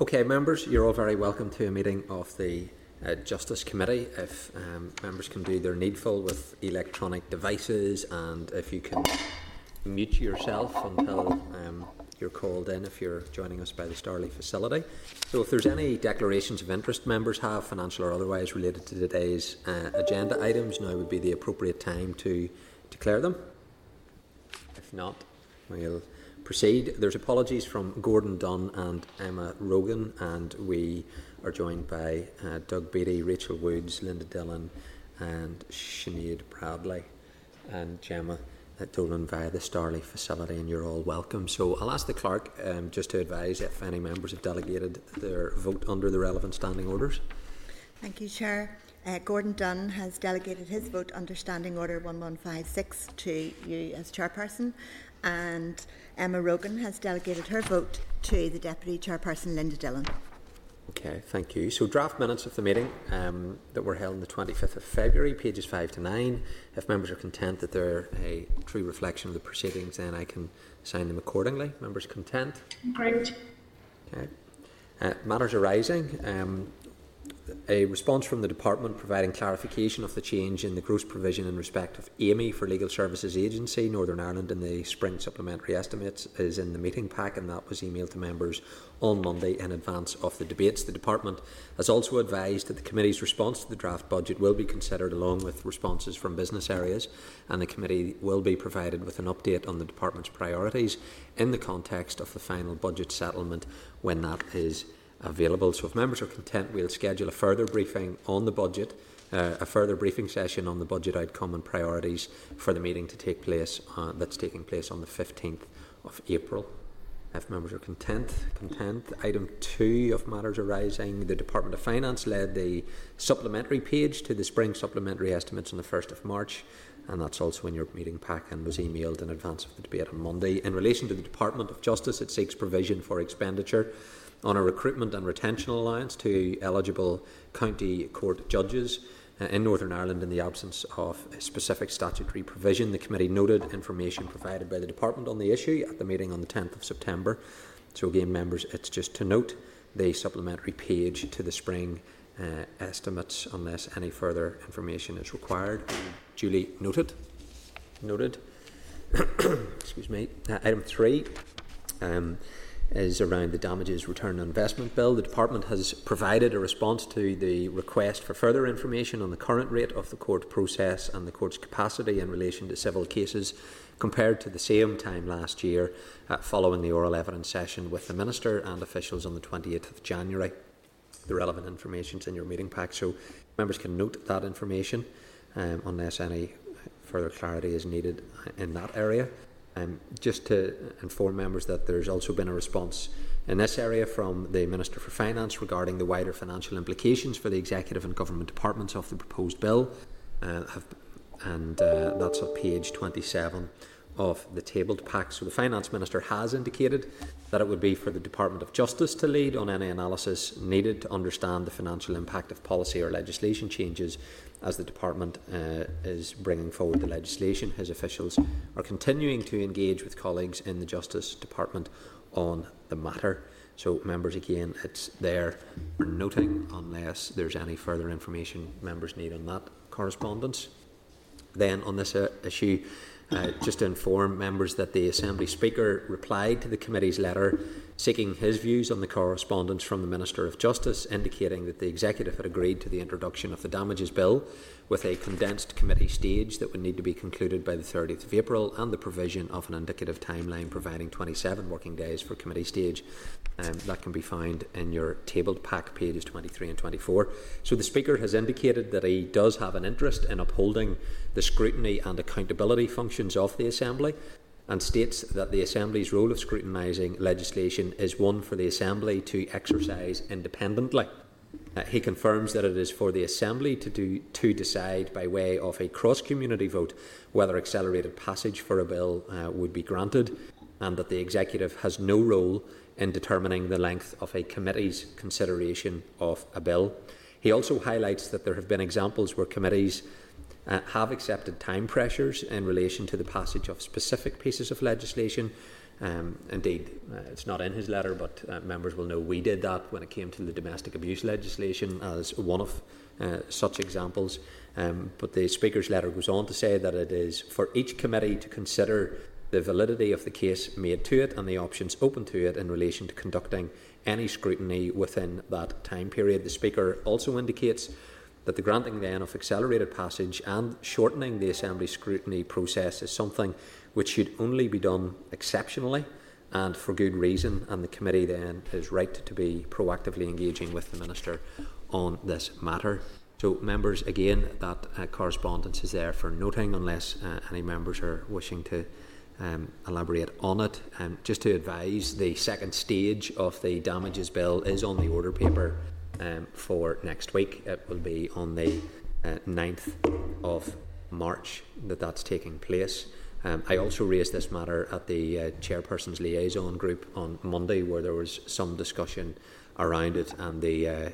Okay, members, you're all very welcome to a meeting of the uh, Justice Committee. If um, members can do their needful with electronic devices and if you can mute yourself until um, you're called in if you're joining us by the StarLeaf facility. So, if there's any declarations of interest members have, financial or otherwise, related to today's uh, agenda items, now would be the appropriate time to declare them. If not, we'll proceed. There's apologies from Gordon Dunne and Emma Rogan, and we are joined by uh, Doug Beattie, Rachel Woods, Linda Dillon, and Sinead Bradley, and Jemma Dolan via the StarLeaf facility, and you're all welcome. So I'll ask the clerk um, just to advise if any members have delegated their vote under the relevant standing orders. Thank you, Chair. Uh, Gordon Dunne has delegated his vote under Standing Order 1156 to you as Chairperson, and Emma Rogan has delegated her vote to the Deputy Chairperson, Linda Dillon. Okay, thank you. So, draft minutes of the meeting um, that were held on the 25th of February, pages 5 to 9. If members are content that they're a true reflection of the proceedings, then I can sign them accordingly. Members content? Great. Okay. Uh, matters arising. Um, a response from the Department providing clarification of the change in the gross provision in respect of AME for Legal Services Agency Northern Ireland in the spring supplementary estimates is in the meeting pack and that was emailed to members on Monday in advance of the debates. The Department has also advised that the Committee's response to the draft budget will be considered along with responses from business areas and the Committee will be provided with an update on the Department's priorities in the context of the final budget settlement when that is available. So if members are content, we'll schedule a further briefing on the budget, uh, a further briefing session on the budget outcome and priorities for the meeting to take place uh, that's taking place on the 15th of April. If members are content, content. Item two of matters arising, the Department of Finance led the supplementary page to the spring supplementary estimates on the 1st of March, and that's also in your meeting pack and was emailed in advance of the debate on Monday. In relation to the Department of Justice, it seeks provision for expenditure on a recruitment and retention allowance to eligible county court judges uh, in Northern Ireland in the absence of a specific statutory provision. The committee noted information provided by the department on the issue at the meeting on the 10th of September. So again, members, it's just to note the supplementary page to the spring uh, estimates unless any further information is required. Duly noted. Noted. Excuse me. Uh, item three. Um, is around the damages return on investment bill. The department has provided a response to the request for further information on the current rate of the court process and the court's capacity in relation to civil cases compared to the same time last year uh, following the oral evidence session with the minister and officials on the 28th of January. The relevant information is in your meeting pack, so members can note that information um, unless any further clarity is needed in that area. Um, just to inform members that there's also been a response in this area from the Minister for Finance regarding the wider financial implications for the executive and government departments of the proposed bill, uh, have, and uh, that's on page 27 of the tabled pack. So the Finance Minister has indicated that it would be for the Department of Justice to lead on any analysis needed to understand the financial impact of policy or legislation changes as the Department uh, is bringing forward the legislation. His officials are continuing to engage with colleagues in the Justice Department on the matter. So, members, again, it's there for noting unless there's any further information members need on that correspondence. Then, on this uh, issue, uh, just to inform members that the Assembly Speaker replied to the committee's letter seeking his views on the correspondence from the Minister of Justice, indicating that the Executive had agreed to the introduction of the Damages Bill with a condensed committee stage that would need to be concluded by the 30th of April and the provision of an indicative timeline providing 27 working days for committee stage. Um, that can be found in your tabled pack pages 23 and 24. So the Speaker has indicated that he does have an interest in upholding the scrutiny and accountability functions of the Assembly and states that the Assembly's role of scrutinising legislation is one for the Assembly to exercise independently. Uh, he confirms that it is for the Assembly to, do, to decide by way of a cross community vote whether accelerated passage for a bill uh, would be granted, and that the Executive has no role in determining the length of a committee's consideration of a bill. He also highlights that there have been examples where committees uh, have accepted time pressures in relation to the passage of specific pieces of legislation Um, indeed, uh, it's not in his letter, but uh, members will know we did that when it came to the domestic abuse legislation as one of uh, such examples. Um, but the Speaker's letter goes on to say that it is for each committee to consider the validity of the case made to it and the options open to it in relation to conducting any scrutiny within that time period. The Speaker also indicates that the granting then of accelerated passage and shortening the Assembly scrutiny process is something which should only be done exceptionally and for good reason, and the committee then is right to be proactively engaging with the Minister on this matter. So, members, again, that uh, correspondence is there for noting, unless uh, any members are wishing to um, elaborate on it. Um, just to advise, the second stage of the damages bill is on the order paper um, for next week. It will be on the uh, 9th of March that that's taking place. Um, I also raised this matter at the uh, chairperson's liaison group on Monday, where there was some discussion around it, and the uh,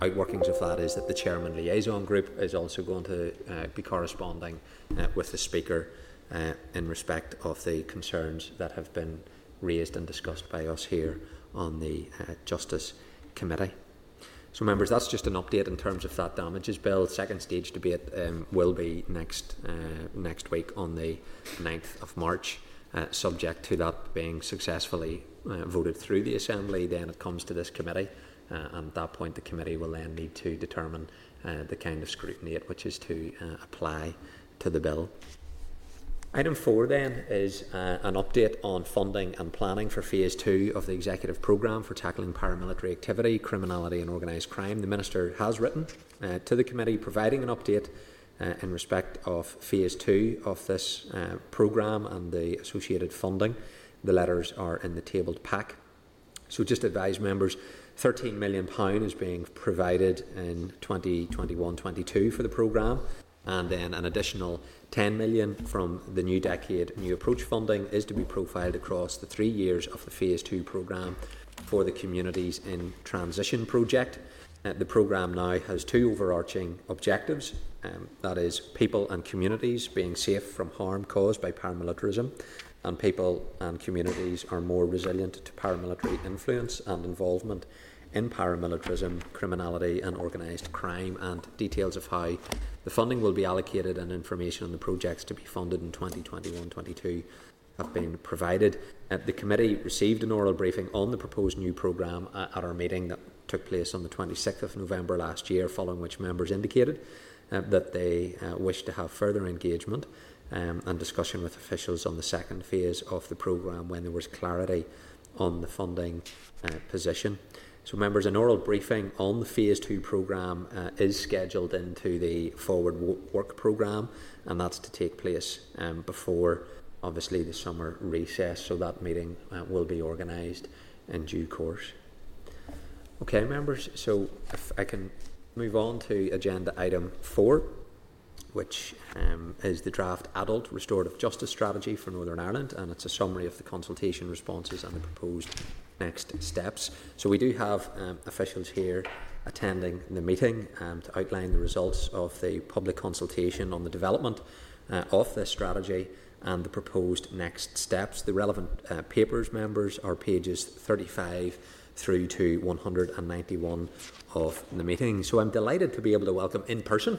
outworkings of that is that the chairman liaison group is also going to uh, be corresponding uh, with the speaker uh, in respect of the concerns that have been raised and discussed by us here on the uh, Justice Committee. So, members, that's just an update in terms of that damages bill. Second stage debate um, will be next uh, next week on the 9th of March, uh, subject to that being successfully uh, voted through the Assembly. Then it comes to this committee, uh, and at that point, the committee will then need to determine uh, the kind of scrutiny at which is to uh, apply to the bill. Item four then is uh, an update on funding and planning for phase two of the executive programme for tackling paramilitary activity, criminality, and organised crime. The Minister has written uh, to the committee providing an update uh, in respect of phase two of this uh, programme and the associated funding. The letters are in the tabled pack. So, just advise members £13 million is being provided in 2021 22 for the programme, and then an additional 10 million from the new decade new approach funding is to be profiled across the three years of the phase 2 programme for the communities in transition project. Uh, the programme now has two overarching objectives. Um, that is people and communities being safe from harm caused by paramilitarism and people and communities are more resilient to paramilitary influence and involvement in paramilitarism, criminality, and organised crime, and details of how the funding will be allocated and information on the projects to be funded in 2021 22 have been provided. Uh, the committee received an oral briefing on the proposed new programme uh, at our meeting that took place on the 26th of November last year, following which members indicated uh, that they uh, wish to have further engagement um, and discussion with officials on the second phase of the programme when there was clarity on the funding uh, position. So, members, an oral briefing on the Phase 2 programme uh, is scheduled into the Forward Work programme, and that's to take place um, before, obviously, the summer recess. So, that meeting uh, will be organised in due course. Okay, members, so if I can move on to agenda item 4, which um, is the draft adult restorative justice strategy for Northern Ireland, and it's a summary of the consultation responses and the proposed next steps. So we do have um, officials here attending the meeting um, to outline the results of the public consultation on the development uh, of this strategy and the proposed next steps. The relevant uh, papers members are pages 35 through to 191 of the meeting. So I'm delighted to be able to welcome in person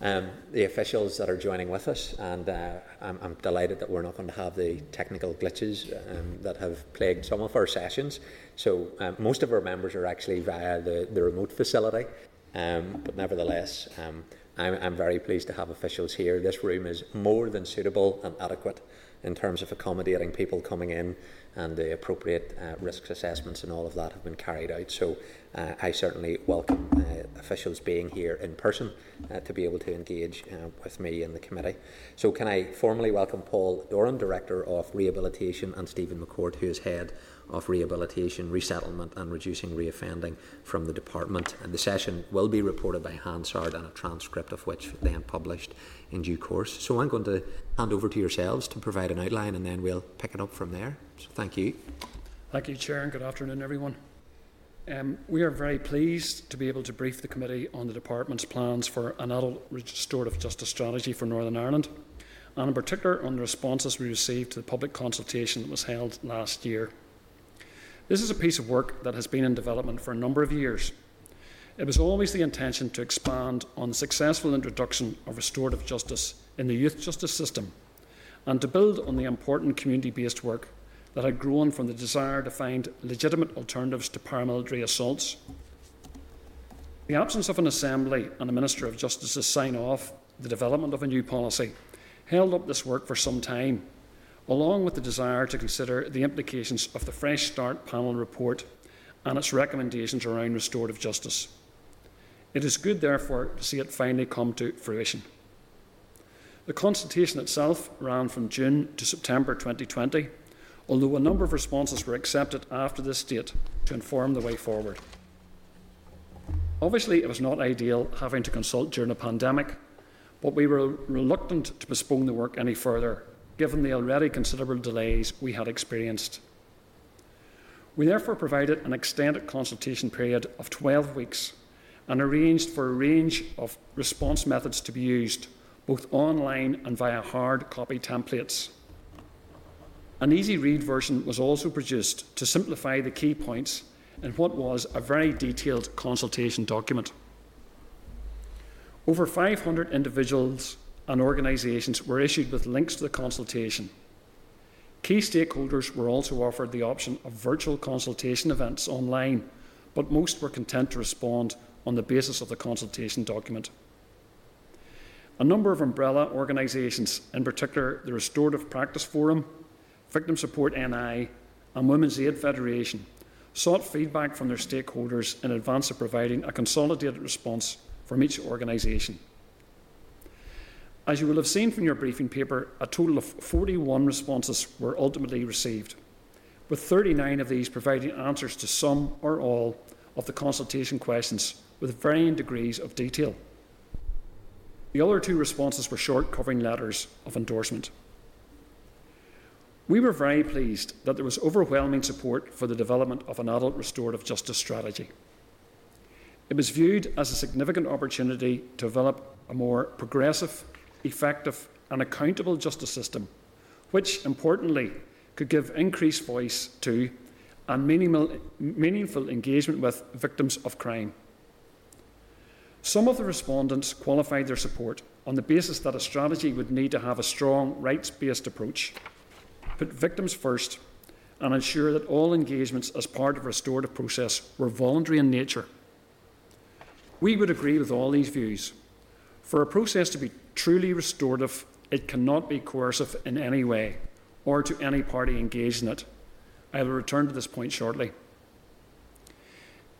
um, the officials that are joining with us, and uh, I'm, I'm, delighted that we're not going to have the technical glitches um, that have plagued some of our sessions. So um, most of our members are actually via the, the remote facility, um, but nevertheless, um, I'm, I'm very pleased to have officials here. This room is more than suitable and adequate in terms of accommodating people coming in and the appropriate uh, risk assessments and all of that have been carried out. So uh, I certainly welcome uh, officials being here in person uh, to be able to engage uh, with me and the committee. So can I formally welcome Paul Doran, Director of Rehabilitation, and Stephen McCord, who is Head of Rehabilitation, Resettlement and Reducing Reoffending from the Department. And the session will be reported by Hansard and a transcript of which then published in due course. So I'm going to hand over to yourselves to provide an outline and then we'll pick it up from there. So thank you. Thank you, Chair, and good afternoon, everyone. Um, we are very pleased to be able to brief the committee on the Department's plans for an adult restorative justice strategy for Northern Ireland and in particular on the responses we received to the public consultation that was held last year. This is a piece of work that has been in development for a number of years. It was always the intention to expand on the successful introduction of restorative justice in the youth justice system and to build on the important community based work that had grown from the desire to find legitimate alternatives to paramilitary assaults. The absence of an Assembly and a Minister of Justice's sign off the development of a new policy held up this work for some time, along with the desire to consider the implications of the Fresh Start panel report and its recommendations around restorative justice. It is good, therefore, to see it finally come to fruition. The consultation itself ran from June to September 2020, although a number of responses were accepted after this date to inform the way forward. Obviously, it was not ideal having to consult during a pandemic, but we were reluctant to postpone the work any further, given the already considerable delays we had experienced. We therefore provided an extended consultation period of 12 weeks and arranged for a range of response methods to be used, both online and via hard copy templates. An easy read version was also produced to simplify the key points in what was a very detailed consultation document. Over 500 individuals and organisations were issued with links to the consultation. Key stakeholders were also offered the option of virtual consultation events online, but most were content to respond on the basis of the consultation document. A number of umbrella organisations, in particular the Restorative Practice Forum, Victim Support NI, and Women's Aid Federation, sought feedback from their stakeholders in advance of providing a consolidated response from each organisation. As you will have seen from your briefing paper, a total of 41 responses were ultimately received, with 39 of these providing answers to some or all of the consultation questions with varying degrees of detail. The other two responses were short covering letters of endorsement. We were very pleased that there was overwhelming support for the development of an adult restorative justice strategy. It was viewed as a significant opportunity to develop a more progressive, effective, and accountable justice system, which, importantly, could give increased voice to and meaningful engagement with victims of crime. Some of the respondents qualified their support on the basis that a strategy would need to have a strong rights based approach put victims first, and ensure that all engagements as part of a restorative process were voluntary in nature. We would agree with all these views. For a process to be truly restorative, it cannot be coercive in any way or to any party engaged in it. I will return to this point shortly.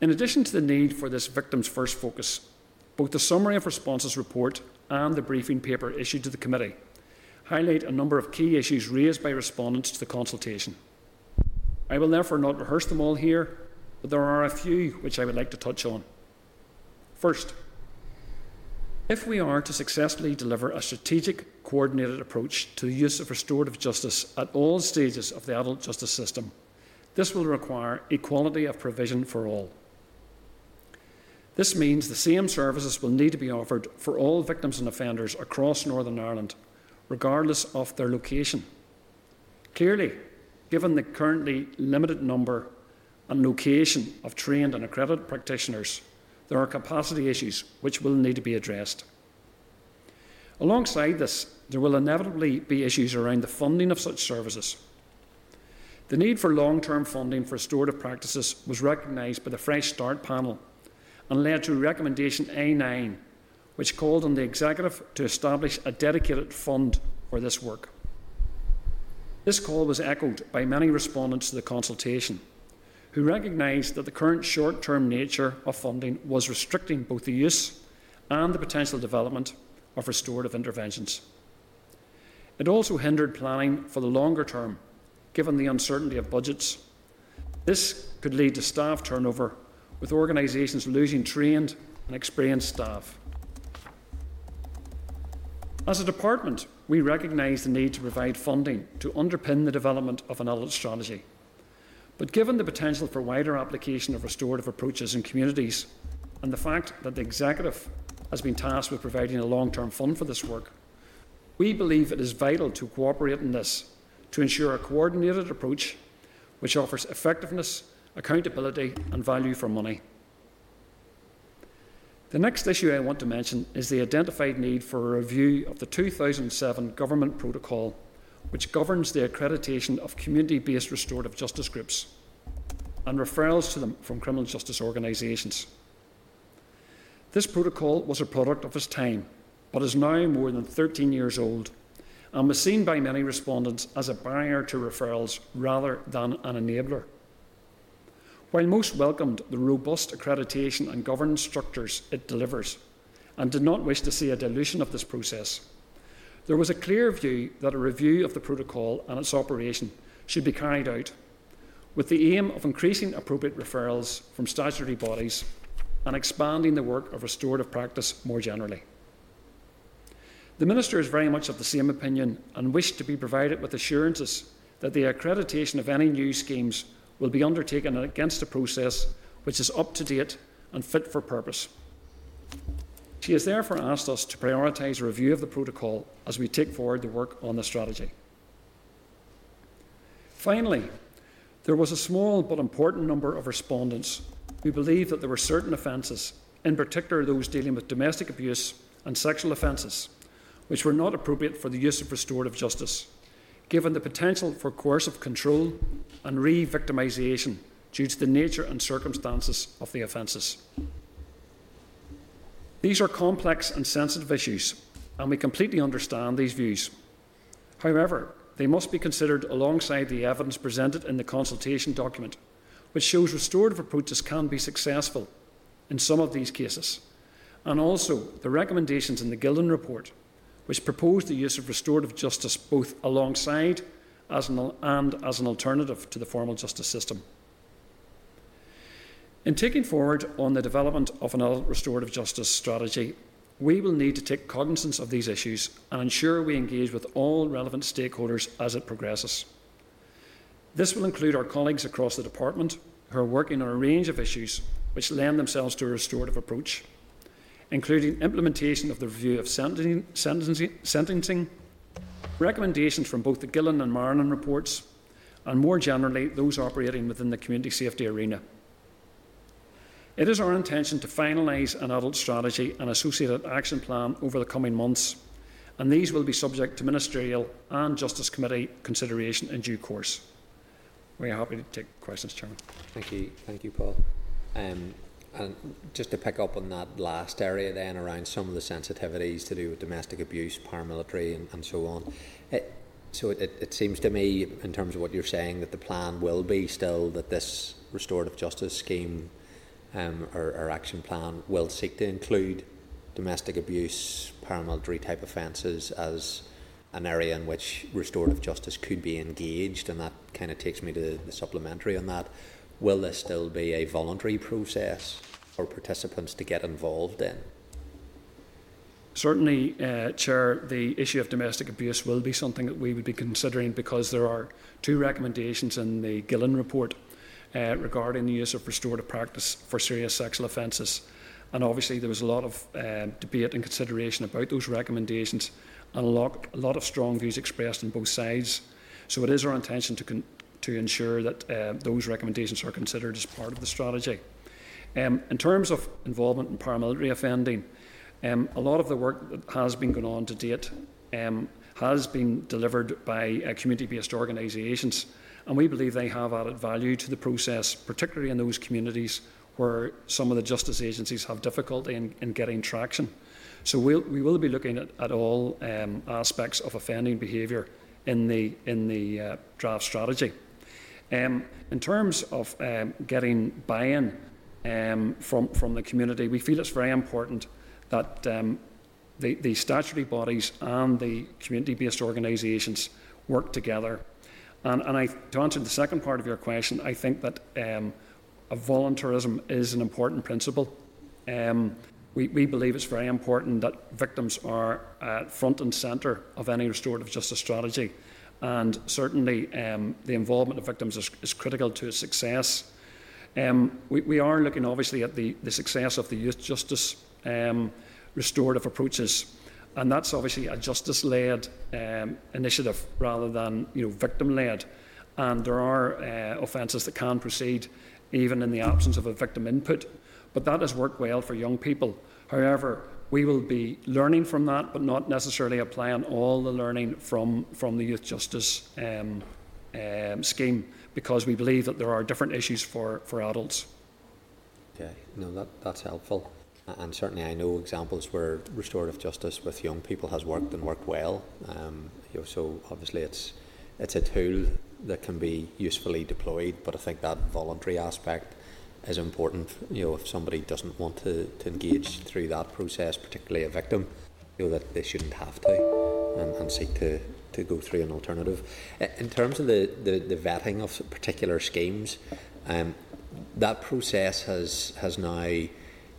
In addition to the need for this victim's first focus, both the summary of responses report and the briefing paper issued to the committee highlight a number of key issues raised by respondents to the consultation. I will therefore not rehearse them all here, but there are a few which I would like to touch on. First, if we are to successfully deliver a strategic, coordinated approach to the use of restorative justice at all stages of the adult justice system, this will require equality of provision for all. This means the same services will need to be offered for all victims and offenders across Northern Ireland regardless of their location. Clearly, given the currently limited number and location of trained and accredited practitioners, there are capacity issues which will need to be addressed. Alongside this, there will inevitably be issues around the funding of such services. The need for long term funding for restorative practices was recognised by the Fresh Start panel and led to Recommendation A9 which called on the executive to establish a dedicated fund for this work. This call was echoed by many respondents to the consultation, who recognised that the current short term nature of funding was restricting both the use and the potential development of restorative interventions. It also hindered planning for the longer term, given the uncertainty of budgets. This could lead to staff turnover, with organisations losing trained and experienced staff. As a department, we recognise the need to provide funding to underpin the development of an adult strategy. But given the potential for wider application of restorative approaches in communities and the fact that the executive has been tasked with providing a long term fund for this work, We believe it is vital to cooperate in this to ensure a coordinated approach which offers effectiveness, accountability, and value for money. The next issue I want to mention is the identified need for a review of the 2007 Government Protocol, which governs the accreditation of community based restorative justice groups and referrals to them from criminal justice organisations. This protocol was a product of its time, but is now more than 13 years old and was seen by many respondents as a barrier to referrals rather than an enabler. While most welcomed the robust accreditation and governance structures it delivers and did not wish to see a dilution of this process, there was a clear view that a review of the protocol and its operation should be carried out with the aim of increasing appropriate referrals from statutory bodies and expanding the work of restorative practice more generally. The Minister is very much of the same opinion and wished to be provided with assurances that the accreditation of any new schemes will be undertaken against a process which is up to date and fit for purpose. She has therefore asked us to prioritise a review of the protocol as we take forward the work on the strategy. Finally, there was a small but important number of respondents who believed that there were certain offences, in particular those dealing with domestic abuse and sexual offences, which were not appropriate for the use of restorative justice, given the potential for coercive control and re victimisation due to the nature and circumstances of the offences. These are complex and sensitive issues, and we completely understand these views. However, they must be considered alongside the evidence presented in the consultation document, which shows restorative approaches can be successful in some of these cases, and also the recommendations in the Gillen report, which proposed the use of restorative justice both alongside as an, and as an alternative to the formal justice system. In taking forward on the development of an adult restorative justice strategy, we will need to take cognizance of these issues and ensure we engage with all relevant stakeholders as it progresses. This will include our colleagues across the department who are working on a range of issues which lend themselves to a restorative approach including implementation of the review of sentencing, recommendations from both the Gillen and Marlin reports, and more generally, those operating within the community safety arena. It is our intention to finalise an adult strategy and associated action plan over the coming months, and these will be subject to Ministerial and Justice Committee consideration in due course. We're happy to take questions, Chairman. Thank you, thank you, Paul. Um, and just to pick up on that last area then around some of the sensitivities to do with domestic abuse, paramilitary and, and so on. It, so it, it seems to me, in terms of what you're saying, that the plan will be still that this restorative justice scheme um, or, or action plan will seek to include domestic abuse, paramilitary type offences as an area in which restorative justice could be engaged, and that kind of takes me to the supplementary on that. Will this still be a voluntary process for participants to get involved in? Certainly, uh, Chair, the issue of domestic abuse will be something that we would be considering because there are two recommendations in the Gillen report uh, regarding the use of restorative practice for serious sexual offences. And obviously, there was a lot of uh, debate and consideration about those recommendations and a lot, a lot of strong views expressed on both sides. So, it is our intention to, con- to ensure that uh, those recommendations are considered as part of the strategy. Um, in terms of involvement in paramilitary offending, um, a lot of the work that has been going on to date um, has been delivered by uh, community based organisations, and we believe they have added value to the process, particularly in those communities where some of the justice agencies have difficulty in, in getting traction. So we'll, we will be looking at, at all um, aspects of offending behaviour in the, in the uh, draft strategy. Um, in terms of um, getting buy in um, from, from the community, we feel it's very important that um, the, the statutory bodies and the community based organisations work together. And, and I, to answer the second part of your question, I think that um, voluntarism is an important principle. Um, we, we believe it's very important that victims are at front and centre of any restorative justice strategy. And certainly, um, the involvement of victims is, is critical to its success. Um, we, we, are looking obviously at the, the success of the youth justice um, restorative approaches. and that's obviously a justice-led um, initiative rather than you know victim-led. And there are uh, offences that can proceed even in the absence of a victim input, but that has worked well for young people. However, we will be learning from that, but not necessarily applying all the learning from, from the youth justice um, um, scheme because we believe that there are different issues for, for adults. Okay, no, that, that's helpful. And certainly, I know examples where restorative justice with young people has worked and worked well. Um, you know, so obviously, it's it's a tool that can be usefully deployed. But I think that voluntary aspect is important. You know, if somebody doesn't want to, to engage through that process, particularly a victim, you know that they shouldn't have to, and, and seek to, to go through an alternative. In terms of the, the, the vetting of particular schemes, um, that process has has now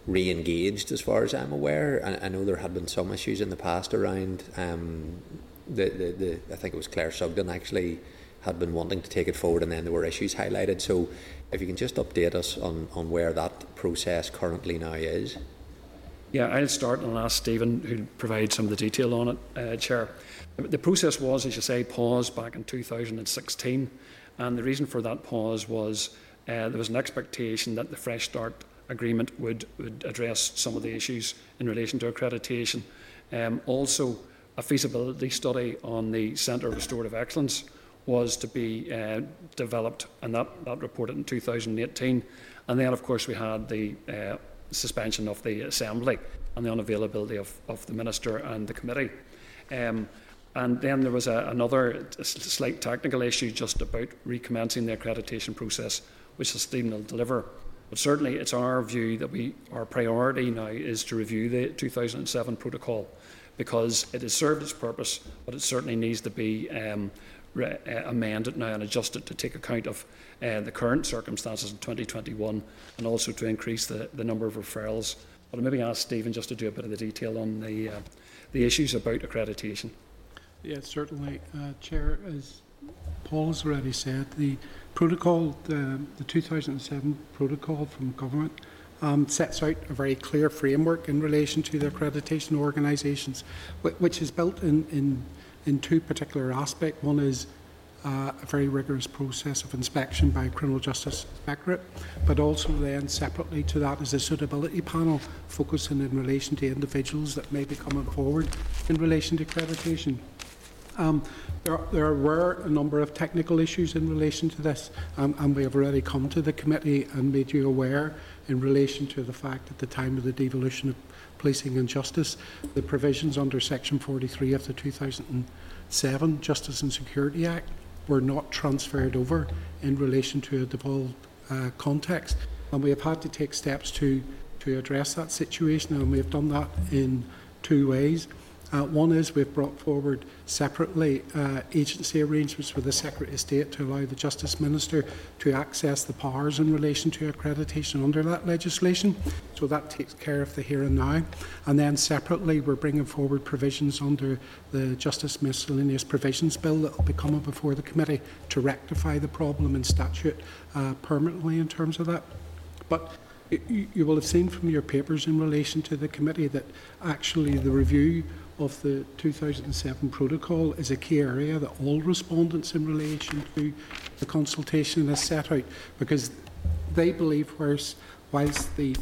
re-engaged, as far as I'm aware. I, I know there had been some issues in the past around um, the, the, the I think it was Claire Sugden actually had been wanting to take it forward, and then there were issues highlighted. So if you can just update us on, on where that process currently now is. Yeah, I'll start and I'll ask Stephen, who'll provide some of the detail on it, uh, Chair. The process was, as you say, paused back in 2016, and the reason for that pause was uh, there was an expectation that the Fresh Start agreement would, would address some of the issues in relation to accreditation. Um, also, a feasibility study on the Centre of Restorative Excellence was to be uh, developed, and that, that reported in 2018. And then, of course, we had the uh, suspension of the Assembly and the unavailability of, of the Minister and the Committee. Um, and then there was a, another slight technical issue just about recommencing the accreditation process, which the Stephen will deliver. But certainly, it's our view that we, our priority now is to review the 2007 protocol because it has served its purpose, but it certainly needs to be um, re- uh, amend now and adjusted to take account of uh, the current circumstances in 2021 and also to increase the, the number of referrals. But I'll maybe ask Stephen just to do a bit of the detail on the, uh, the issues about accreditation. Yes, certainly, uh, Chair. As Paul has already said, the protocol, the, the 2007 protocol from government, um, sets out a very clear framework in relation to the accreditation organisations, which is built in, in in two particular aspects. One is uh, a very rigorous process of inspection by a Criminal Justice Inspectorate, but also then separately to that is a suitability panel focusing in relation to individuals that may be coming forward in relation to accreditation. Um, there, there, were a number of technical issues in relation to this, um, and we have already come to the committee and made you aware in relation to the fact that at the time of the devolution of Policing and Justice, the provisions under Section 43 of the 2007 Justice and Security Act were not transferred over in relation to a devolved uh, context. And we have had to take steps to, to address that situation, and we have done that in two ways. Uh, one is we've brought forward separately uh, agency arrangements with the Secretary of State to allow the Justice Minister to access the powers in relation to accreditation under that legislation. So that takes care of the here and now. And then separately, we're bringing forward provisions under the Justice Miscellaneous Provisions Bill that will be coming before the committee to rectify the problem in statute uh, permanently in terms of that. But you, you will have seen from your papers in relation to the committee that actually the review of the 2007 protocol is a key area that all respondents in relation to the consultation has set out because they believe whilst, the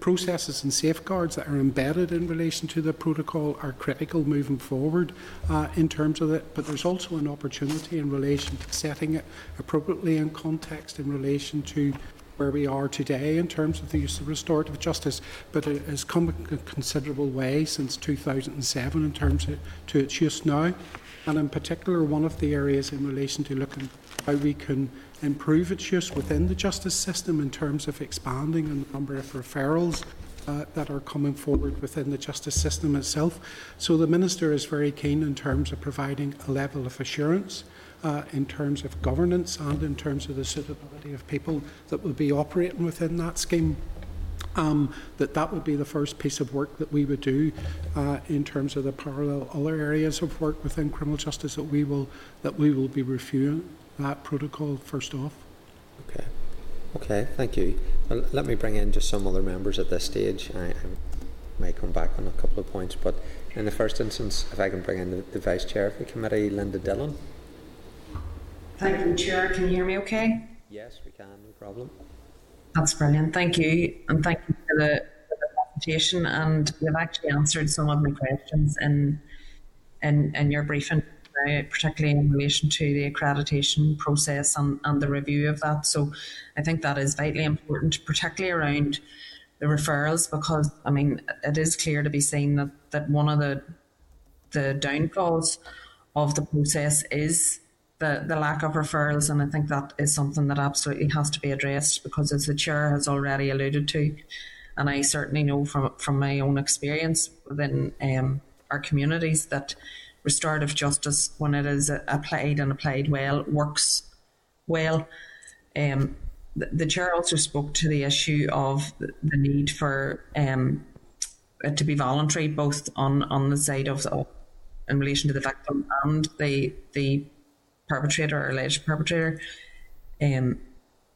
processes and safeguards that are embedded in relation to the protocol are critical moving forward uh, in terms of it, but there's also an opportunity in relation to setting it appropriately in context in relation to where we are today in terms of the use of restorative justice, but it has come a considerable way since 2007 in terms of to its use now. And in particular, one of the areas in relation to looking how we can improve its use within the justice system in terms of expanding the number of referrals uh, that are coming forward within the justice system itself. So the Minister is very keen in terms of providing a level of assurance uh, in terms of governance and in terms of the suitability of people that will be operating within that scheme. Um, that that would be the first piece of work that we would do uh, in terms of the parallel other areas of work within criminal justice that we will that we will be reviewing that protocol first off. Okay, okay, thank you. Well, let me bring in just some other members at this stage. I, might come back on a couple of points. But in the first instance, if I can bring in the, the Vice Chair of the committee, Linda Dillon. Thank you, Chair. Can you hear me okay? Yes, we can, no problem. That's brilliant. Thank you. And thank you for the, for the presentation. And you've actually answered some of my questions in, in, in your briefing, uh, particularly in relation to the accreditation process and, and the review of that. So I think that is vitally important, particularly around the referrals, because I mean, it is clear to be seen that, that one of the the downfalls of the process is the, the lack of referrals, and I think that is something that absolutely has to be addressed because, as the chair has already alluded to, and I certainly know from from my own experience within um, our communities that restorative justice, when it is applied and applied well, works well. Um, the, the chair also spoke to the issue of the, need for um, it to be voluntary, both on, on the side of, of in relation to the victim and the the perpetrator or alleged perpetrator. Um,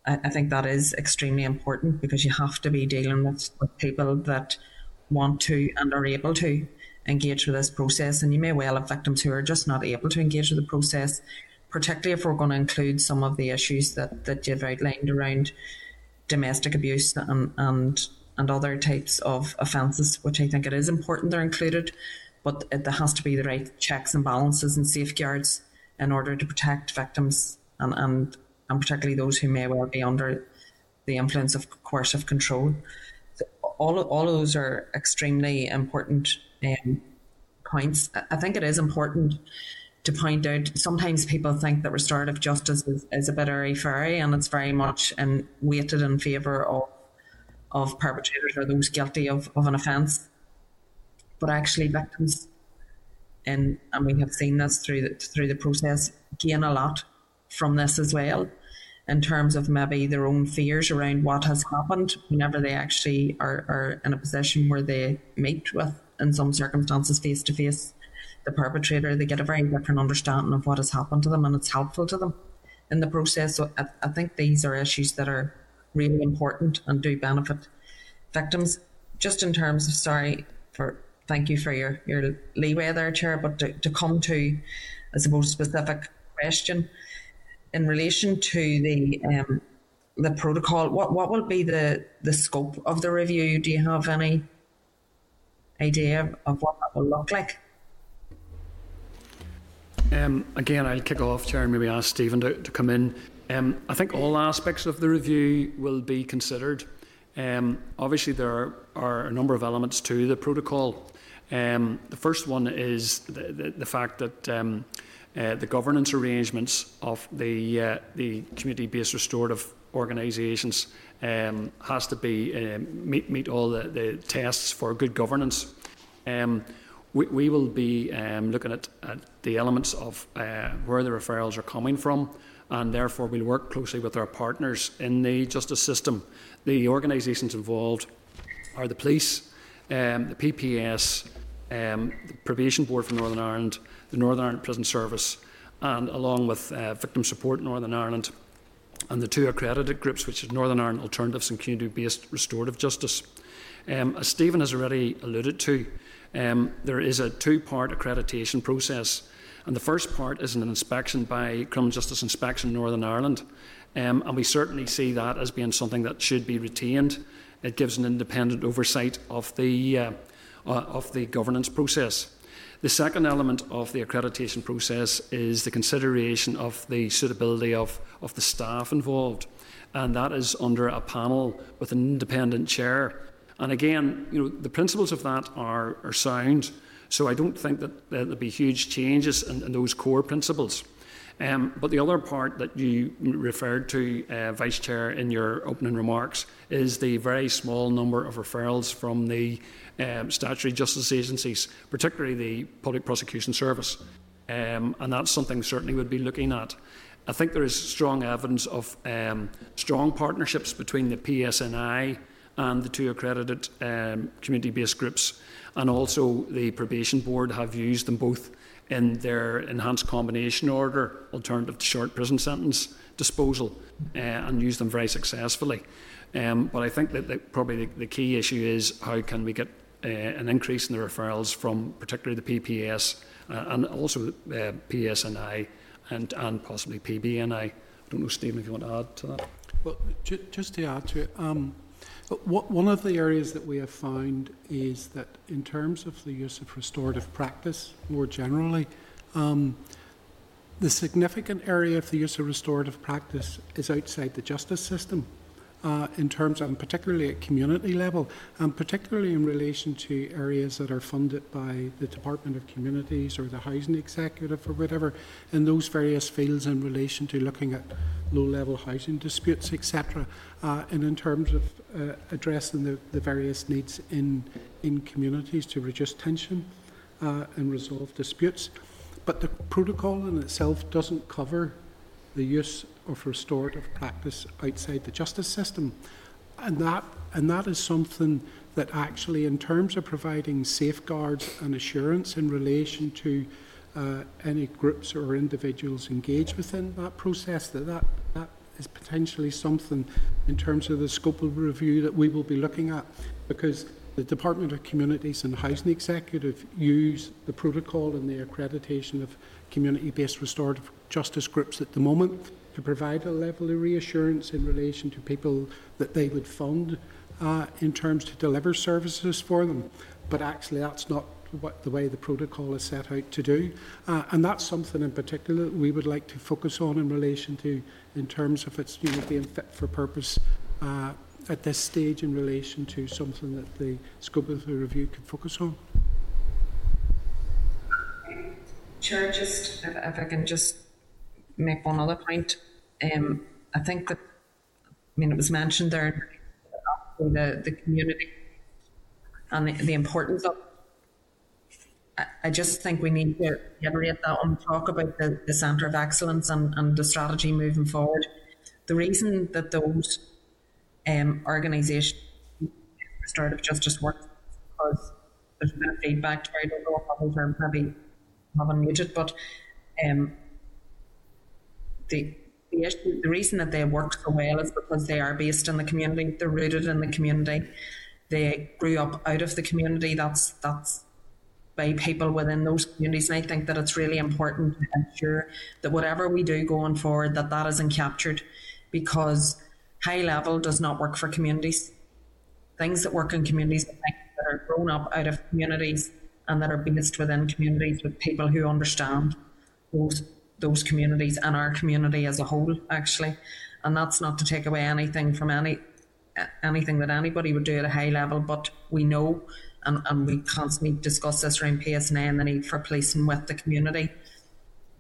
I, I think that is extremely important because you have to be dealing with, with people that want to and are able to engage with this process. And you may well have victims who are just not able to engage with the process, particularly if we're going to include some of the issues that, that you've outlined around domestic abuse and, and and other types of offences, which I think it is important they're included, but it, there has to be the right checks and balances and safeguards in order to protect victims and, and, and particularly those who may well be under the influence of coercive control. All, all of those are extremely important um, points. I think it is important to point out sometimes people think that restorative justice is, is a bit airy fairy and it's very much in, weighted in favour of of perpetrators or those guilty of, of an offence. But actually victims and and we have seen this through the, through the process gain a lot from this as well in terms of maybe their own fears around what has happened whenever they actually are, are in a position where they meet with in some circumstances face to face the perpetrator. They get a very different understanding of what has happened to them and it's helpful to them in the process. So I, I think these are issues that are really important and do benefit victims. Just in terms of sorry for thank you for your, your leeway there, Chair. But to, to come to, I suppose, specific question in relation to the um, the protocol, what what will be the the scope of the review? Do you have any idea of what that will look like? Um, again, I'll kick off, Chair, and maybe ask Stephen to, to come in. Um, I think all aspects of the review will be considered. Um, obviously, there are, are, a number of elements to the protocol. Um, the first one is the, the, the fact that um, uh, the governance arrangements of the, uh, the community-based restorative organisations um, has to be uh, meet, meet all the, the tests for good governance. Um, we, we will be um, looking at, at the elements of uh, where the referrals are coming from, and therefore we'll work closely with our partners in the justice system. The organisations involved are the police, um, the PPS, um, the Probation Board for Northern Ireland, the Northern Ireland Prison Service, and along with uh, Victim Support Northern Ireland, and the two accredited groups, which is Northern Ireland Alternatives and Community Based Restorative Justice. Um, as Stephen has already alluded to, um, there is a two part accreditation process. And the first part is an inspection by Criminal Justice Inspection Northern Ireland. Um, and we certainly see that as being something that should be retained. It gives an independent oversight of the uh, uh, of the governance process. The second element of the accreditation process is the consideration of the suitability of, of the staff involved, and that is under a panel with an independent chair. And again, you know, the principles of that are, are sound, so I don't think that there'll be huge changes in, in those core principles. Um, but the other part that you referred to, uh, Vice Chair, in your opening remarks is the very small number of referrals from the um, statutory justice agencies, particularly the Public Prosecution Service. Um, and that's something certainly we'd be looking at. I think there is strong evidence of um, strong partnerships between the PSNI and the two accredited um, community based groups, and also the probation board have used them both in their enhanced combination order, alternative to short prison sentence disposal, uh, and used them very successfully. Um, but I think that the, probably the, the, key issue is how can we get uh, an increase in the referrals from particularly the PPS uh, and also uh, PSNI and, and possibly PBNI. I don't know, Stephen, if you want to add to that. Well, ju just to add to it, um, what, one of the areas that we have found is that in terms of the use of restorative practice more generally, um, the significant area of the use of restorative practice is outside the justice system uh, in terms, and particularly at community level, and particularly in relation to areas that are funded by the Department of Communities or the Housing Executive or whatever, in those various fields in relation to looking at low-level housing disputes, etc., uh, and in terms of uh, addressing the, the various needs in, in communities to reduce tension uh, and resolve disputes. But the protocol in itself doesn't cover the use of restorative practice outside the justice system. And that, and that is something that actually, in terms of providing safeguards and assurance in relation to uh, any groups or individuals engaged within that process, that, that that is potentially something in terms of the scope of review that we will be looking at because the Department of Communities and Housing Executive use the protocol and the accreditation of community-based restorative justice groups at the moment to provide a level of reassurance in relation to people that they would fund uh, in terms to deliver services for them. But actually, that's not what the way the protocol is set out to do. Uh, and that's something in particular that we would like to focus on in relation to, in terms of its you know, being fit for purpose uh, at this stage in relation to something that the scope of the review could focus on. Chair, just if, if I can just make one other point. Um, I think that, I mean, it was mentioned there, the, the community and the, the importance of I, I just think we need to reiterate that and talk about the, the Centre of Excellence and, and the strategy moving forward. The reason that those um, organisations restorative justice work because there's of feedback. I don't know if others are maybe haven't muted, but um, the the issue, the reason that they work so well is because they are based in the community. They're rooted in the community. They grew up out of the community. That's that's by people within those communities. And I think that it's really important to ensure that whatever we do going forward, that that isn't captured, because high level does not work for communities. Things that work in communities that are grown up out of communities and that are based within communities with people who understand those those communities and our community as a whole, actually. And that's not to take away anything from any anything that anybody would do at a high level, but we know and, and we constantly discuss this around PSNI and the need for policing with the community,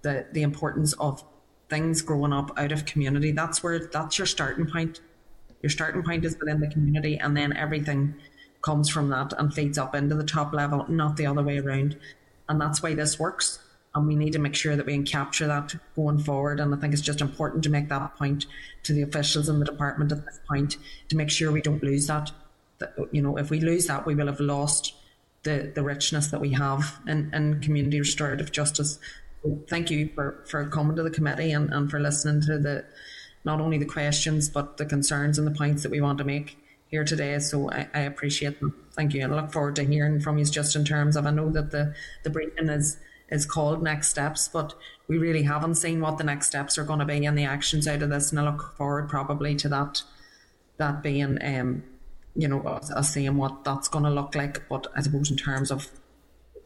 the the importance of things growing up out of community. That's where that's your starting point. Your starting point is within the community, and then everything comes from that and feeds up into the top level, not the other way around. And that's why this works. And we need to make sure that we can capture that going forward. And I think it's just important to make that point to the officials in the department at this point to make sure we don't lose that. that you know, if we lose that, we will have lost the, the richness that we have in, in community restorative justice. Thank you for, for coming to the committee and, and for listening to the not only the questions but the concerns and the points that we want to make here today. So I, I appreciate them. Thank you. I look forward to hearing from you just in terms of I know that the, the briefing is is called next steps, but we really haven't seen what the next steps are going to be and the actions out of this. And I look forward probably to that that being um, you know, us seeing what that's going to look like. But I suppose in terms of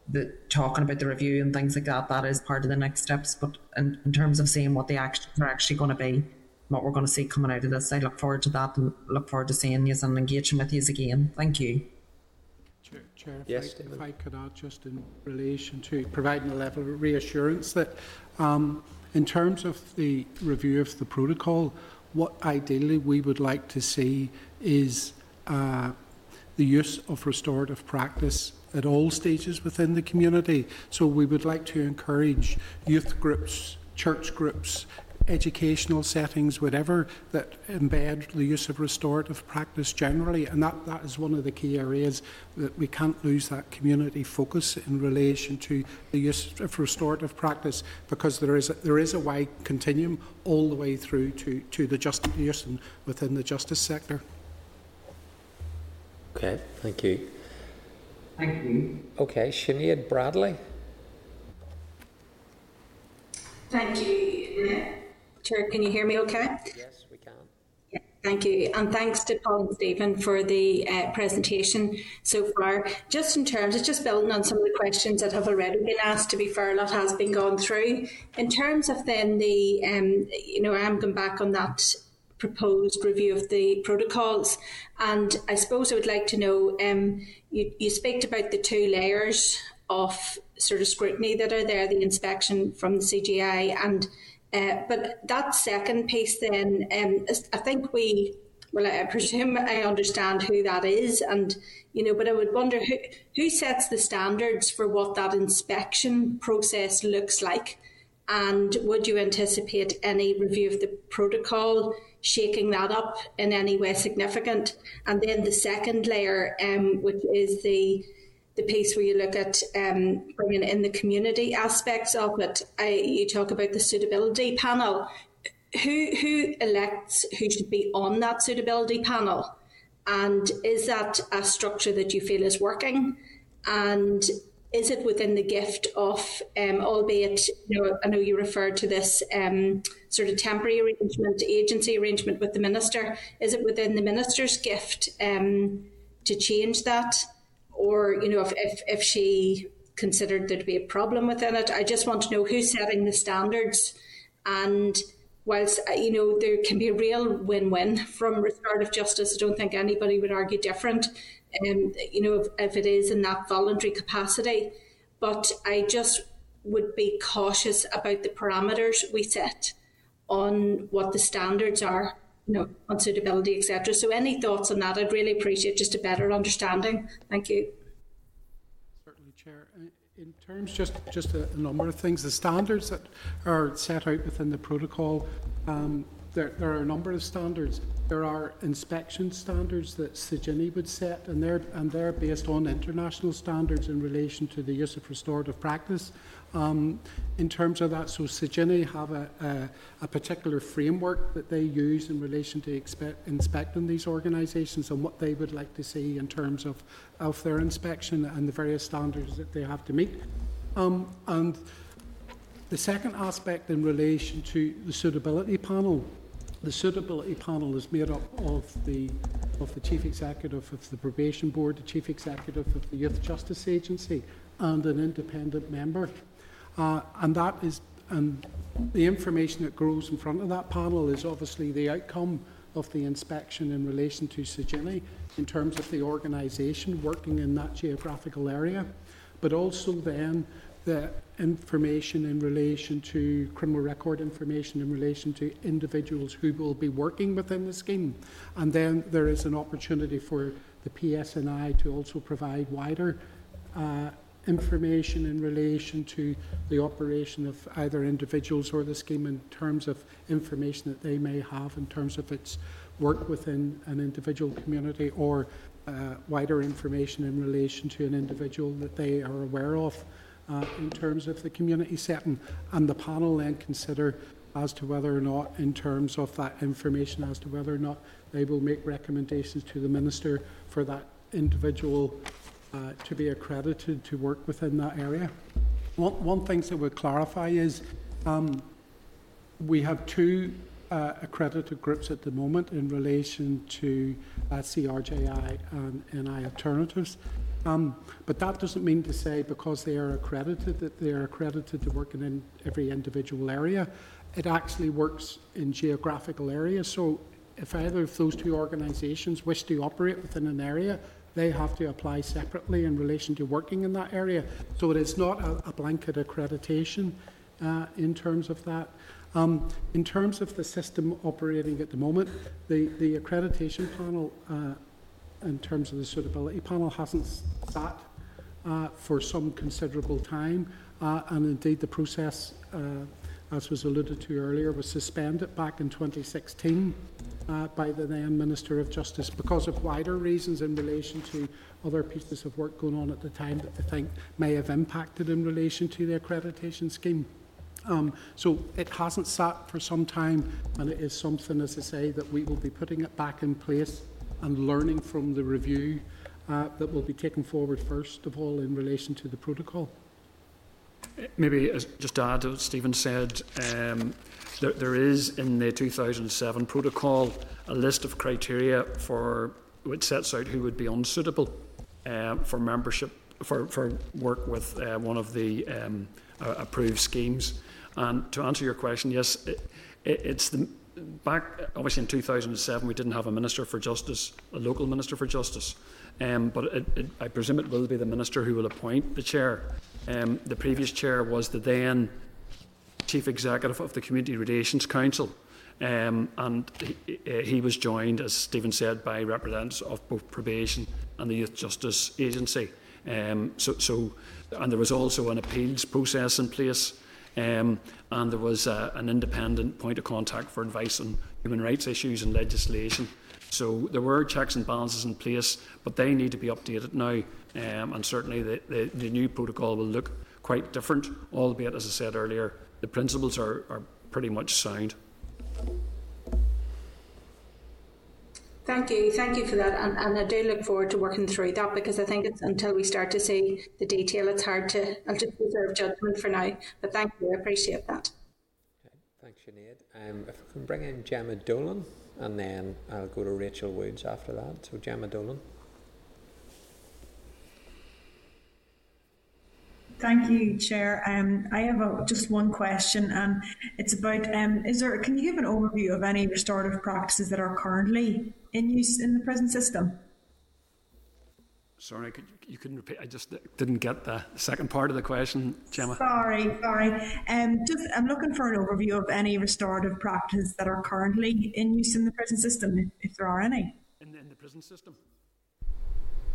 the talking about the review and things like that, that is part of the next steps. But in, in terms of seeing what the actions are actually going to be, what we're going to see coming out of this. I look forward to that and look forward to seeing you and engaging with you again. Thank you. Chair, Chair if, yes, I, if I could add just in relation to providing a level of reassurance that um, in terms of the review of the protocol, what ideally we would like to see is uh, the use of restorative practice at all stages within the community. So we would like to encourage youth groups, church groups, educational settings, whatever, that embed the use of restorative practice generally. And that, that is one of the key areas that we can't lose that community focus in relation to the use of restorative practice because there is a, there is a wide continuum all the way through to, to the justice use and within the justice sector. Okay, thank you. Thank you. Okay, Sinead Bradley. Thank you. Chair, can you hear me okay? Yes, we can. Yeah, thank you. And thanks to Paul and Stephen for the uh, presentation so far. Just in terms of just building on some of the questions that have already been asked, to be fair, a lot has been gone through. In terms of then the, um, you know, I am going back on that proposed review of the protocols. And I suppose I would like to know um, you, you speak about the two layers of sort of scrutiny that are there, the inspection from the CJI, and uh, but that second piece, then um, I think we, well, I presume I understand who that is, and you know, but I would wonder who who sets the standards for what that inspection process looks like, and would you anticipate any review of the protocol? shaking that up in any way significant and then the second layer um, which is the the piece where you look at um, bringing in the community aspects of it. I, you talk about the suitability panel. Who who elects who should be on that suitability panel, and is that a structure that you feel is working? And is it within the gift of, um, albeit, you know, I know you referred to this um, sort of temporary arrangement, agency arrangement with the minister. Is it within the minister's gift um, to change that? Or you know if, if, if she considered there to be a problem within it. I just want to know who's setting the standards and whilst uh, you know there can be a real win-win from restorative justice, I don't think anybody would argue different. Um, you know, if, if it is in that voluntary capacity, but I just would be cautious about the parameters we set on what the standards are you know, on suitability, etc. So, any thoughts on that? I'd really appreciate just a better understanding. Thank you. Certainly, Chair. Uh, in terms, just just a, a number of things. The standards that are set out within the protocol. Um, there, there are a number of standards. There are inspection standards that CJINI would set, and they're, and they're based on international standards in relation to the use of restorative practice. Um, in terms of that, so CJINI have a, a, a, particular framework that they use in relation to inspecting these organisations and what they would like to see in terms of, of their inspection and the various standards that they have to meet. Um, and the second aspect in relation to the suitability panel, the suitability panel is made up of the of the chief executive of the probation board, the chief executive of the youth justice agency, and an independent member. Uh, and that is, and the information that grows in front of that panel is obviously the outcome of the inspection in relation to CJINI in terms of the organisation working in that geographical area, but also then the information in relation to criminal record information in relation to individuals who will be working within the scheme. And then there is an opportunity for the PSNI to also provide wider uh, information in relation to the operation of either individuals or the scheme in terms of information that they may have in terms of its work within an individual community or uh, wider information in relation to an individual that they are aware of uh, in terms of the community setting. And the panel then consider as to whether or not, in terms of that information, as to whether or not they will make recommendations to the Minister for that individual uh, to be accredited to work within that area. One, one thing that would clarify is um, we have two uh, accredited groups at the moment in relation to uh, CRJI and NI alternatives. Um, but that doesn't mean to say because they are accredited that they are accredited to work in every individual area. It actually works in geographical areas. So if either of those two organisations wish to operate within an area, they have to apply separately in relation to working in that area. So it is not a, a blanket accreditation uh, in terms of that. Um, in terms of the system operating at the moment, the, the accreditation panel, uh, in terms of the suitability panel, hasn't sat uh, for some considerable time, uh, and indeed the process, uh, as was alluded to earlier, was suspended back in 2016 uh, by the then Minister of Justice because of wider reasons in relation to other pieces of work going on at the time that they think may have impacted in relation to the accreditation scheme. Um, so it hasn't sat for some time, and it is something, as I say, that we will be putting it back in place and learning from the review uh, that will be taken forward first of all in relation to the protocol? Maybe as- just to add to what Stephen said, um, there, there is in the 2007 protocol a list of criteria for which sets out who would be unsuitable uh, for membership for, for work with uh, one of the um, uh, approved schemes. And to answer your question, yes, it, it, it's the back obviously in 2007 we didn't have a minister for justice, a local minister for justice, um, but it, it, I presume it will be the minister who will appoint the chair. Um, the previous chair was the then chief executive of the Community Relations Council. Um, and he, he was joined, as Stephen said, by representatives of both probation and the Youth Justice Agency. Um, so, so, and there was also an appeals process in place, um, and there was a, an independent point of contact for advice on human rights issues and legislation. So there were checks and balances in place, but they need to be updated now, um, and certainly the, the, the new protocol will look quite different, albeit, as I said earlier, the principles are, are pretty much sound. Thank you, thank you for that, and, and I do look forward to working through that because I think it's until we start to see the detail, it's hard to. I'll just reserve judgment for now, but thank you, I appreciate that. Thanks, Sinead. Um, if we can bring in Jemma Dolan, and then I'll go to Rachel Woods after that. So, Jemma Dolan. Thank you, Chair. Um, I have a, just one question, and it's about: um, Is there? Can you give an overview of any restorative practices that are currently in use in the prison system? Sorry, could, you couldn't repeat. I just didn't get the second part of the question, Jemma. Sorry, sorry. Um, just I'm looking for an overview of any restorative practices that are currently in use in the prison system, if, if there are any. In the, in the prison system.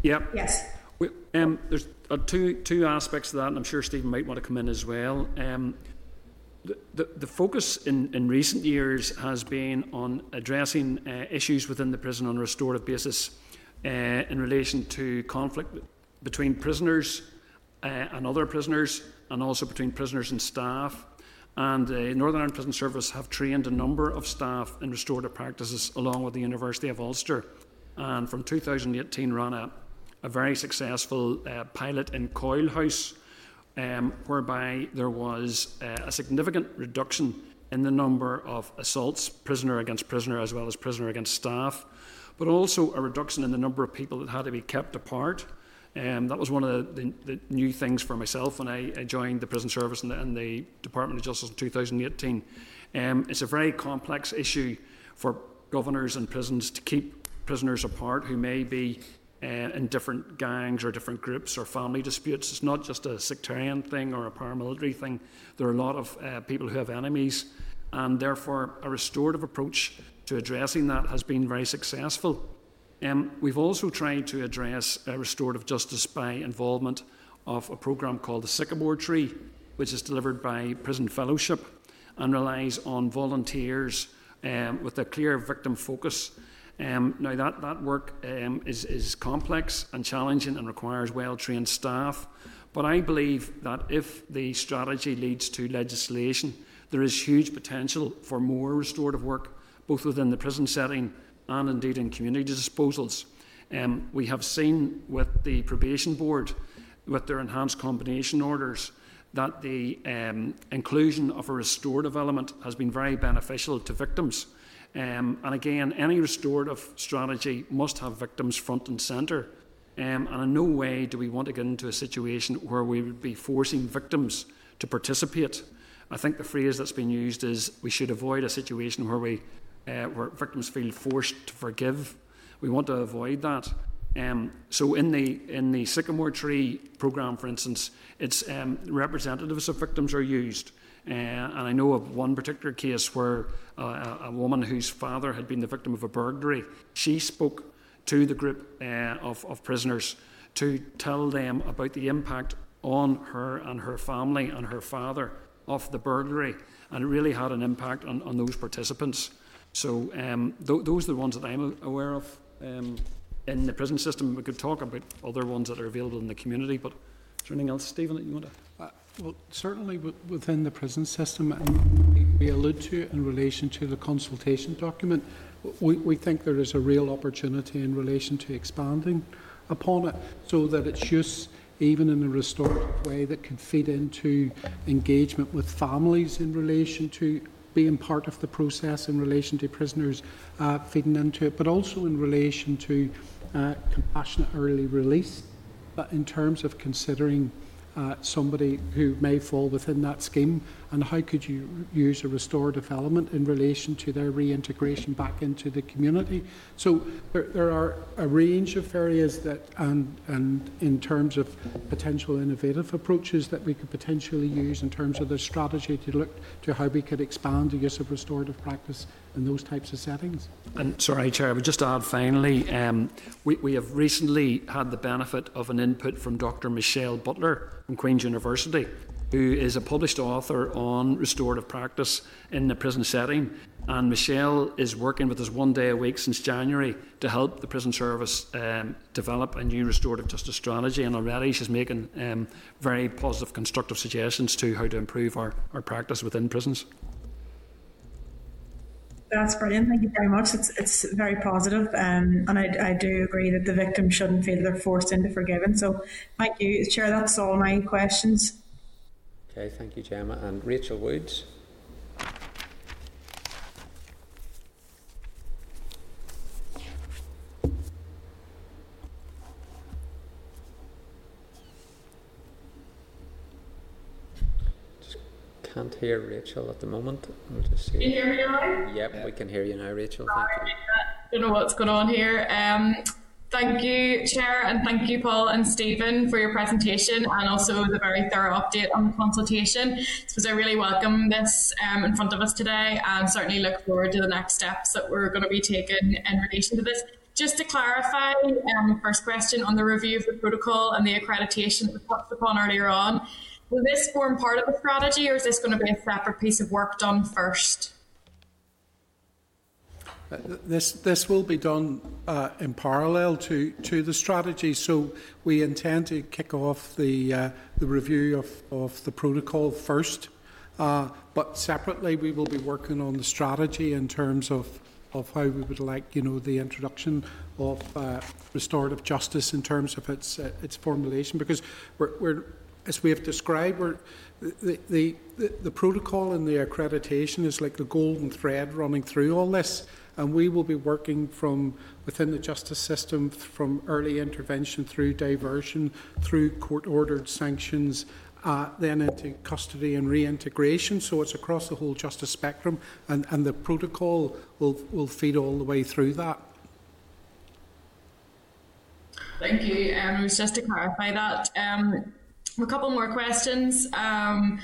Yep. Yes. We, um, there's uh, two two aspects to that, and I'm sure Stephen might want to come in as well. Um, the, the, the focus in, in recent years has been on addressing uh, issues within the prison on a restorative basis uh, in relation to conflict between prisoners uh, and other prisoners, and also between prisoners and staff. And the Northern Ireland Prison Service have trained a number of staff in restorative practices along with the University of Ulster. And from 2018 ran a, a very successful uh, pilot in Quoile House, um, whereby there was uh, a significant reduction in the number of assaults, prisoner against prisoner, as well as prisoner against staff, but also a reduction in the number of people that had to be kept apart. Um, that was one of the, the, the, new things for myself when I, I joined the prison service and the, and the, Department of Justice in 2018. Um, it's a very complex issue for governors and prisons to keep prisoners apart who may be uh, in different gangs or different groups or family disputes. It's not just a sectarian thing or a paramilitary thing. There are a lot of uh, people who have enemies, and therefore a restorative approach to addressing that has been very successful. Um, we've also tried to address uh, restorative justice by involvement of a programme called the Sycamore Tree, which is delivered by Prison Fellowship and relies on volunteers um, with a clear victim focus. Um, now, that, that work um, is, is complex and challenging and requires well trained staff. But I believe that if the strategy leads to legislation, there is huge potential for more restorative work, both within the prison setting and indeed in community disposals. Um, we have seen with the probation board, with their enhanced combination orders, that the um, inclusion of a restorative element has been very beneficial to victims. Um, and again, any restorative strategy must have victims front and centre. Um, and in no way do we want to get into a situation where we would be forcing victims to participate. I think the phrase that's been used is we should avoid a situation where we uh, where victims feel forced to forgive. We want to avoid that. Um, so in the in the Sycamore Tree program, for instance, it's um, representatives of victims are used. Uh, and I know of one particular case where a, a, woman whose father had been the victim of a burglary, she spoke to the group uh, of, of prisoners to tell them about the impact on her and her family and her father of the burglary. And it really had an impact on, on those participants. So um, th- those are the ones that I'm aware of um, in the prison system. We could talk about other ones that are available in the community, but is there anything else, Stephen, that you want to? Uh, well, certainly within the prison system, and we allude to in relation to the consultation document, we, we think there is a real opportunity in relation to expanding upon it so that its use even in a restorative way that can feed into engagement with families in relation to being part of the process in relation to prisoners uh, feeding into it, but also in relation to uh, compassionate early release, but in terms of considering somebody who may fall within that scheme and how could you use a restorative element in relation to their reintegration back into the community. So there, there are a range of areas that, and, and in terms of potential innovative approaches that we could potentially use in terms of the strategy to look to how we could expand the use of restorative practice in those types of settings. And sorry, Chair, I would just add finally, um, we, we have recently had the benefit of an input from Dr. Michelle Butler from Queen's University, who is a published author on restorative practice in the prison setting. And Michelle is working with us one day a week since January to help the prison service um, develop a new restorative justice strategy. And already she's making um, very positive, constructive suggestions to how to improve our, our practice within prisons. That's brilliant. Thank you very much. It's it's very positive, um, and I, I do agree that the victim shouldn't feel they're forced into forgiving. So, thank you, Chair. That's all my questions. Okay, thank you, Jemma. And Rachel Woods. Can't hear Rachel at the moment. We'll just see. Can you hear me now? Yep, we can hear you now, Rachel. Thank you. I Don't know what's going on here. Um, thank you, Chair, and thank you, Paul and Stephen, for your presentation and also the very thorough update on the consultation. Because I really welcome this um, in front of us today and certainly look forward to the next steps that we're going to be taking in relation to this. Just to clarify, um, first question on the review of the protocol and the accreditation that was touched upon earlier on. Will this form part of the strategy or is this going to be a separate piece of work done first? Uh, this this will be done uh, in parallel to, to the strategy. So we intend to kick off the uh, the review of, of the protocol first, uh, but separately we will be working on the strategy in terms of of how we would like you know the introduction of uh, restorative justice in terms of its uh, its formulation because we're, we're as we have described the, the, the, the protocol and the accreditation is like the golden thread running through all this and we will be working from within the justice system from early intervention through diversion, through court ordered sanctions, uh, then into custody and reintegration. So it's across the whole justice spectrum, and, and the protocol will, will feed all the way through that. Thank you. Um, just to clarify that. Um, a couple more questions. Um,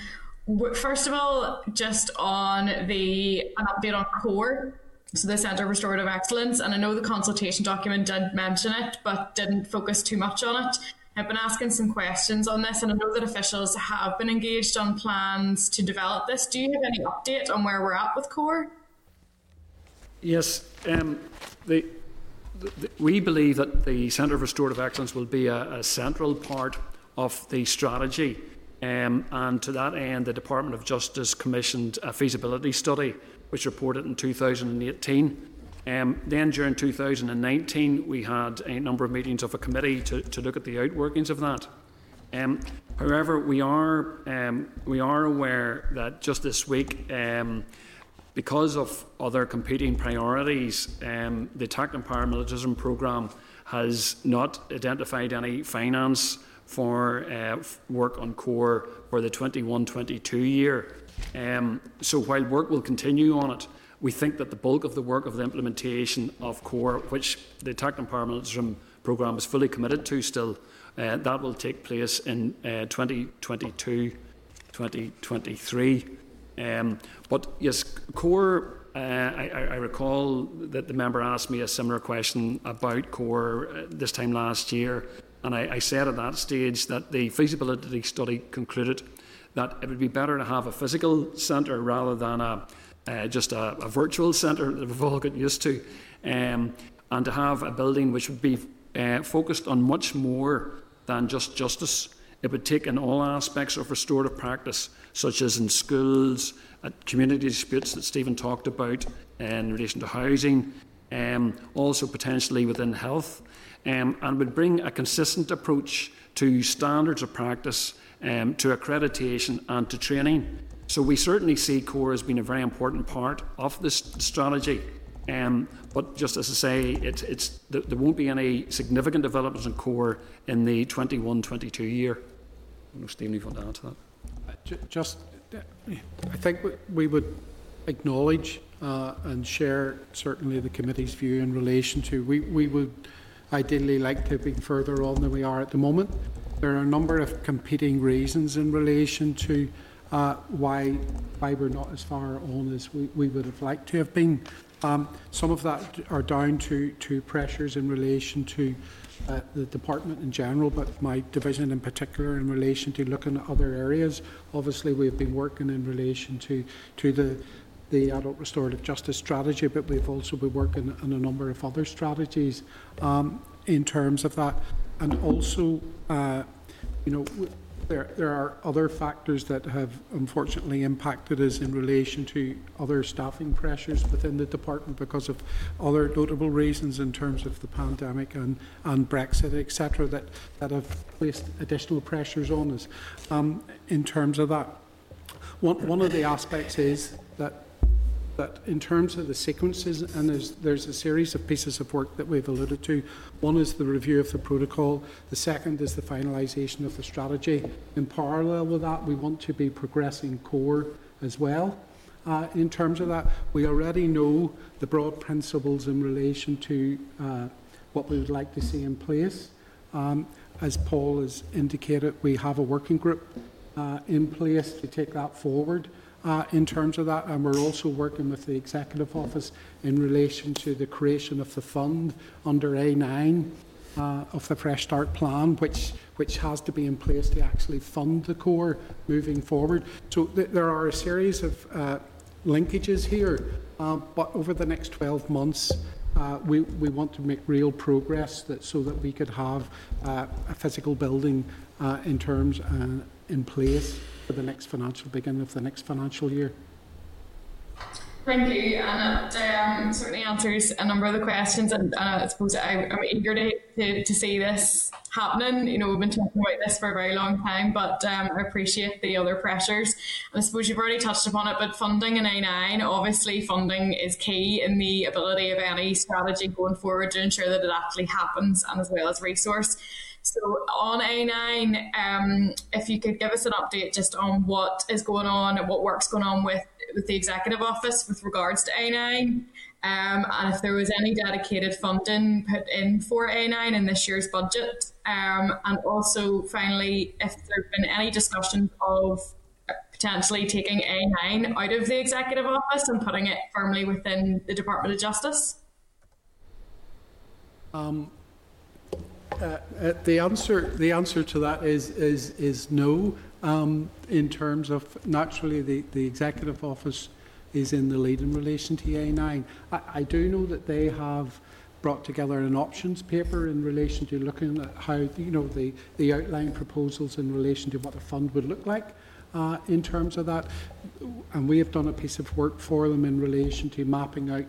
first of all, just on the an update on core so the Centre of Restorative Excellence, and I know the consultation document did mention it, but didn't focus too much on it. I've been asking some questions on this, and I know that officials have been engaged on plans to develop this. Do you have any update on where we're at with CORE? Yes, um, the, the, we believe that the Centre of Restorative Excellence will be a, a central part of the strategy. Um, and to that end, the Department of Justice commissioned a feasibility study which reported in 2018. Um, then during 2019, we had a number of meetings of a committee to, to look at the outworkings of that. Um, however, we are, um, we are aware that just this week, um, because of other competing priorities, um, the Tackling Paramilitarism Programme has not identified any finance for uh, work on core for the 21 22 year. Um, so while work will continue on it, we think that the bulk of the work of the implementation of CORE, which the Tackling Paramilitarism programme is fully committed to still, uh, that will take place in uh, 2022 2023. Um, but yes, CORE, uh, I, I, recall that the member asked me a similar question about CORE uh, this time last year, and I, I said at that stage that the feasibility study concluded that it would be better to have a physical centre rather than a, uh, just a, a, virtual centre that we've all got used to, um, and to have a building which would be uh, focused on much more than just justice. It would take in all aspects of restorative practice, such as in schools, at community disputes that Stephen talked about in relation to housing, um, also potentially within health. Um, and would bring a consistent approach to standards of practice, um, to accreditation, and to training. So we certainly see CORE as being a very important part of this strategy. Um, but just as I say, it, it's, there won't be any significant developments in core in the 21-22 year. I know, Stephen, you want to add to that. Uh, just, I think we would acknowledge uh, and share certainly the committee's view in relation to we, we would ideally like to be further on than we are at the moment. There are a number of competing reasons in relation to uh, why why we're not as far on as we, we would have liked to have been. Um, some of that are down to, to pressures in relation to uh, the department in general, but my division in particular in relation to looking at other areas. Obviously, we've been working in relation to, to the, the adult restorative justice strategy, but we've also been working on a number of other strategies um, in terms of that. And also, uh, you know, there, there are other factors that have unfortunately impacted us in relation to other staffing pressures within the department because of other notable reasons in terms of the pandemic and, and Brexit, etc., that, that have placed additional pressures on us. Um, in terms of that, one, one of the aspects is that that in terms of the sequences, and there's, there's a series of pieces of work that we've alluded to. One is the review of the protocol, the second is the finalisation of the strategy. In parallel with that, we want to be progressing core as well. Uh, in terms of that, we already know the broad principles in relation to uh, what we would like to see in place. Um, as Paul has indicated, we have a working group uh, in place to take that forward uh, in terms of that, and we're also working with the Executive Office in relation to the creation of the fund under A9 uh, of the Fresh Start Plan, which which has to be in place to actually fund the core moving forward. So th- there are a series of uh, linkages here, uh, but over the next 12 months, uh, we, we want to make real progress that, so that we could have uh, a physical building uh, in terms uh, in place for the next financial beginning of the next financial year. Thank you, and it um, certainly answers a number of the questions. And uh, I suppose I, am eager to, to, to, see this happening. You know, we've been talking about this for a very long time, but um, I appreciate the other pressures. And I suppose you've already touched upon it, but funding in A9, obviously, funding is key in the ability of any strategy going forward to ensure that it actually happens, and as well as resource. So on A9, um, if you could give us an update just on what is going on and what work's going on with, with the executive office with regards to A9. Um, and if there was any dedicated funding put in for A9 in this year's budget, um, and also finally, if there have been any discussions of potentially taking A9 out of the executive office and putting it firmly within the Department of Justice. Um, uh, uh, the answer, the answer to that is is is no. Um, in terms of naturally, the, the executive office is in the lead in relation to A9. I, I do know that they have brought together an options paper in relation to looking at how you know the the outline proposals in relation to what the fund would look like. Uh, in terms of that, and we have done a piece of work for them in relation to mapping out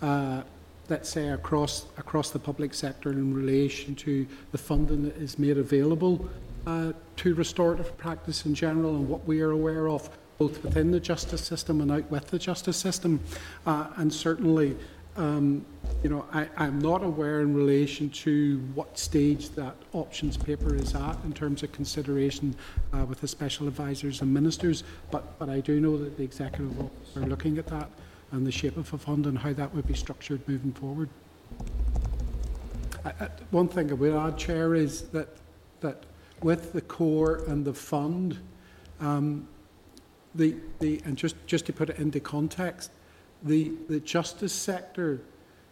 uh, let's say, across, across the public sector in relation to the funding that is made available uh, to restorative practice in general and what we are aware of, both within the justice system and out with the justice system. Uh, and certainly, um, you know, I, I'm not aware in relation to what stage that options paper is at in terms of consideration uh, with the special advisors and ministers, but, but I do know that the executive are looking at that and the shape of a fund and how that would be structured moving forward. I, I, one thing I would add, Chair, is that that with the core and the fund, um, the the and just just to put it into context, the the justice sector,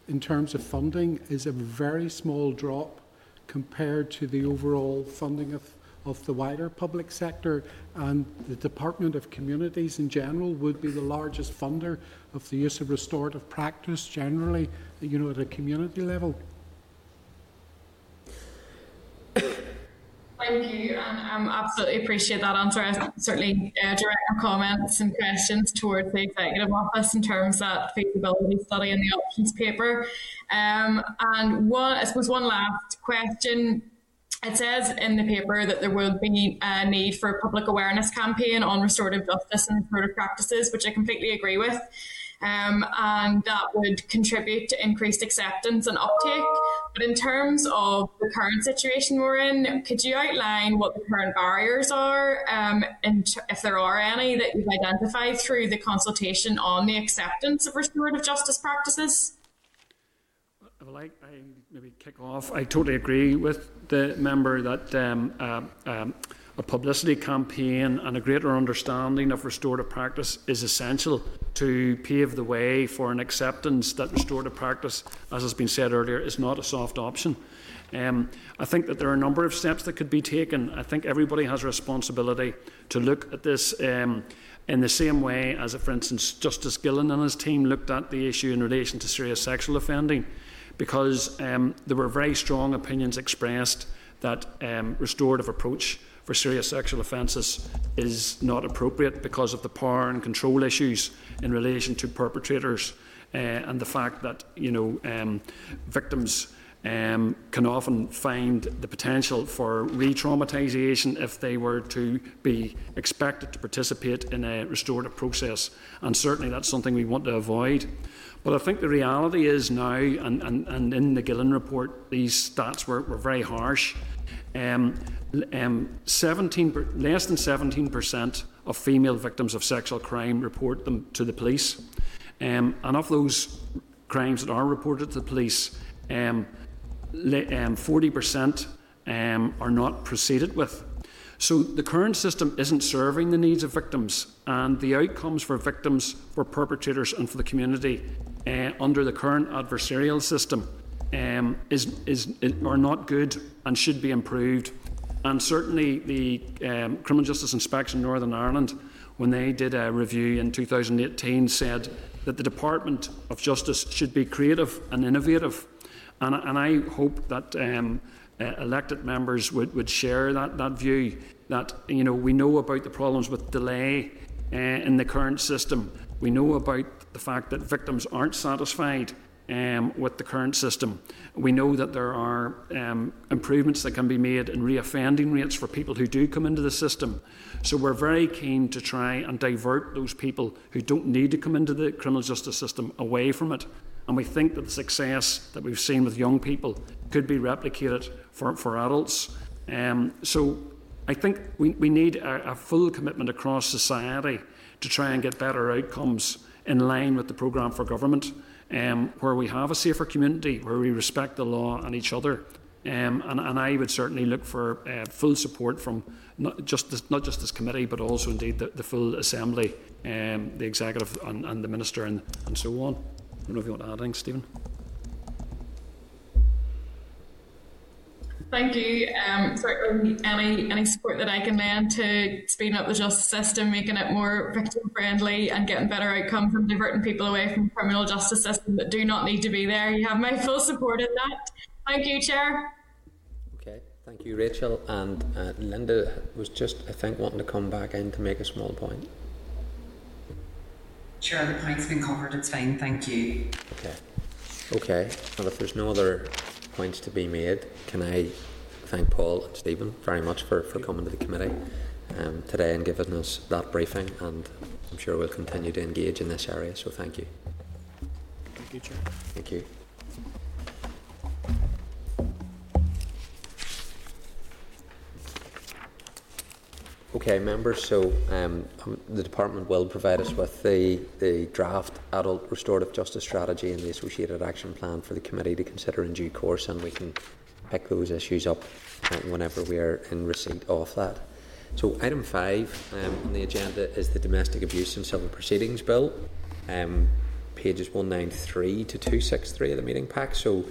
in terms of funding, is a very small drop compared to the overall funding of of the wider public sector, and the Department of Communities in general would be the largest funder of the use of restorative practice generally, you know, at a community level. Thank you, and I um, absolutely appreciate that answer. I certainly uh, direct comments and questions towards the Executive Office in terms of that feasibility study and the options paper. Um, and one, I suppose, one last question. It says in the paper that there will be a need for a public awareness campaign on restorative justice and restorative practices, which I completely agree with um, and that would contribute to increased acceptance and uptake. But in terms of the current situation we're in, could you outline what the current barriers are, um, and if there are any that you've identified through the consultation on the acceptance of restorative justice practices? Well, I, I maybe kick off. I totally agree with the member that um, uh, um, a publicity campaign and a greater understanding of restorative practice is essential to pave the way for an acceptance that restorative practice, as has been said earlier, is not a soft option. Um, I think that there are a number of steps that could be taken. I think everybody has a responsibility to look at this um, in the same way as, for instance, Justice Gillen and his team looked at the issue in relation to serious sexual offending, because um, there were very strong opinions expressed that um, restorative approach for serious sexual offences is not appropriate because of the power and control issues in relation to perpetrators uh, and the fact that you know um, victims um, can often find the potential for re traumatisation if they were to be expected to participate in a restorative process. And certainly that's something we want to avoid. But I think the reality is now, and, and, and in the Gillen report, these stats were, were very harsh. Um, um, 17, less than 17% of female victims of sexual crime report them to the police. Um, and of those crimes that are reported to the police, um, 40% um, um, are not proceeded with. So the current system isn't serving the needs of victims, and the outcomes for victims, for perpetrators, and for the community uh, under the current adversarial system um, is, is, is, are not good and should be improved. And certainly, the um, Criminal Justice Inspection Northern Ireland, when they did a review in 2018, said that the Department of Justice should be creative and innovative. And, and I hope that um, uh, elected members would, would share that, that view that you know we know about the problems with delay uh, in the current system. We know about the fact that victims aren't satisfied um, with the current system. We know that there are um, improvements that can be made in reoffending rates for people who do come into the system. So we're very keen to try and divert those people who don't need to come into the criminal justice system away from it. And we think that the success that we've seen with young people could be replicated for, for adults. Um, so I think we, we need a, a full commitment across society to try and get better outcomes in line with the programme for government um, where we have a safer community, where we respect the law and each other. Um, and, and, I would certainly look for uh, full support from not just this, not just this committee, but also indeed the, the full assembly, um, the executive, and, and the minister, and, and so on. I don't know if you want to add anything, Stephen. Thank you. Um, certainly, any any support that I can lend to speeding up the justice system, making it more victim friendly, and getting better outcomes and diverting people away from the criminal justice system that do not need to be there. You have my full support in that. Thank you, Chair. Okay, thank you, Rachel. And uh, Linda was just, I think, wanting to come back in to make a small point. Sure, the point's been covered. It's fine. Thank you. Okay. Okay. Well, if there's no other points to be made. Can I thank Paul and Stephen very much for, for coming to the committee um, today and giving us that briefing and I'm sure we'll continue to engage in this area, so thank you. Thank you, Chair. Thank you. Okay, members, so um, um, the Department will provide us with the, the draft Adult Restorative Justice Strategy and the associated action plan for the committee to consider in due course, and we can pick those issues up uh, whenever we are in receipt of that. So, item five um, on the agenda is the Domestic Abuse and Civil Proceedings Bill, um, pages 193 to 263 of the meeting pack. So,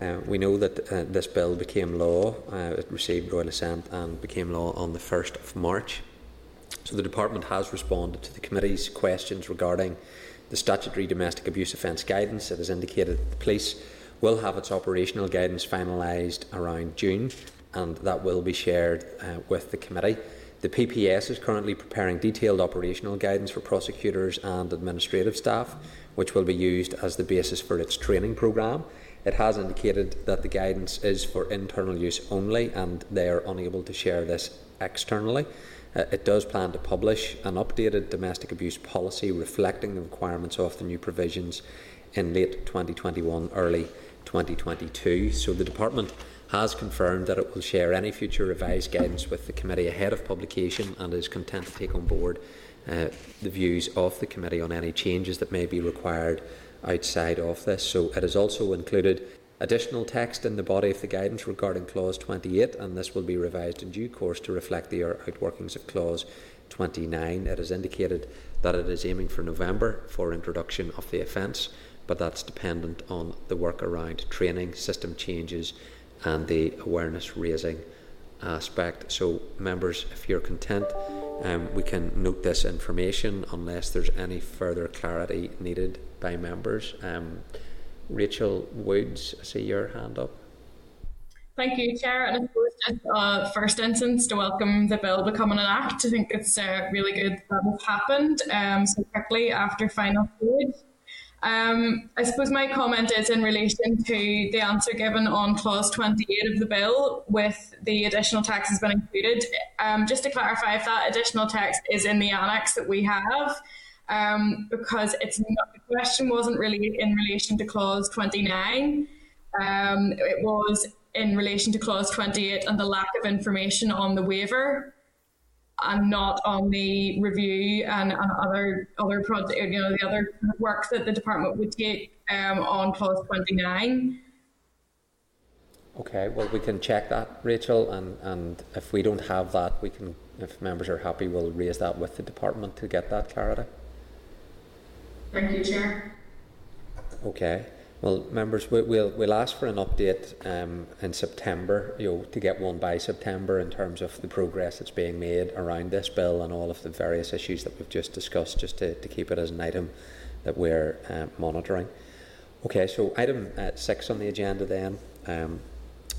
uh, we know that uh, this bill became law, uh, it received royal assent and became law on the 1st of March. So the Department has responded to the Committee's questions regarding the statutory domestic abuse offence guidance. It has indicated that the police will have its operational guidance finalised around June. and that will be shared uh, with the committee. The PPS is currently preparing detailed operational guidance for prosecutors and administrative staff, which will be used as the basis for its training programme. It has indicated that the guidance is for internal use only and they are unable to share this externally. Uh, it does plan to publish an updated domestic abuse policy reflecting the requirements of the new provisions in late 2021, early 2022. So the Department has confirmed that it will share any future revised guidance with the committee ahead of publication and is content to take on board uh, the views of the committee on any changes that may be required outside of this. So it has also included additional text in the body of the guidance regarding clause 28 and this will be revised in due course to reflect the outworkings of clause 29. It has indicated that it is aiming for November for introduction of the offence, but that's dependent on the work around training, system changes, and the awareness raising aspect. So, members, if you're content, um, we can note this information unless there's any further clarity needed by members. Um, Rachel Woods, I see your hand up. Thank you, Chair. And I suppose just uh, first instance to welcome the bill becoming an act. I think it's uh, really good that it's happened um, so quickly after final stage. Um, I suppose my comment is in relation to the answer given on clause 28 of the bill with the additional text has been included. Um, just to clarify, if that additional tax is in the annex that we have, um, because it's not, the question wasn't really in relation to clause 29. Um, it was in relation to clause 28 and the lack of information on the waiver and not on the review and, and other other project, you know, the other work that the department would take um, on clause 29. Okay, well, we can check that, Rachel, and, and if we don't have that, we can, if members are happy, we'll raise that with the department to get that clarity. Thank you, Chair. Okay. Well, members, we, will we'll ask for an update um, in September, you know, to get one by September in terms of the progress that's being made around this bill and all of the various issues that we've just discussed, just to, to keep it as an item that we're uh, monitoring. Okay, so item uh, six on the agenda then. Um,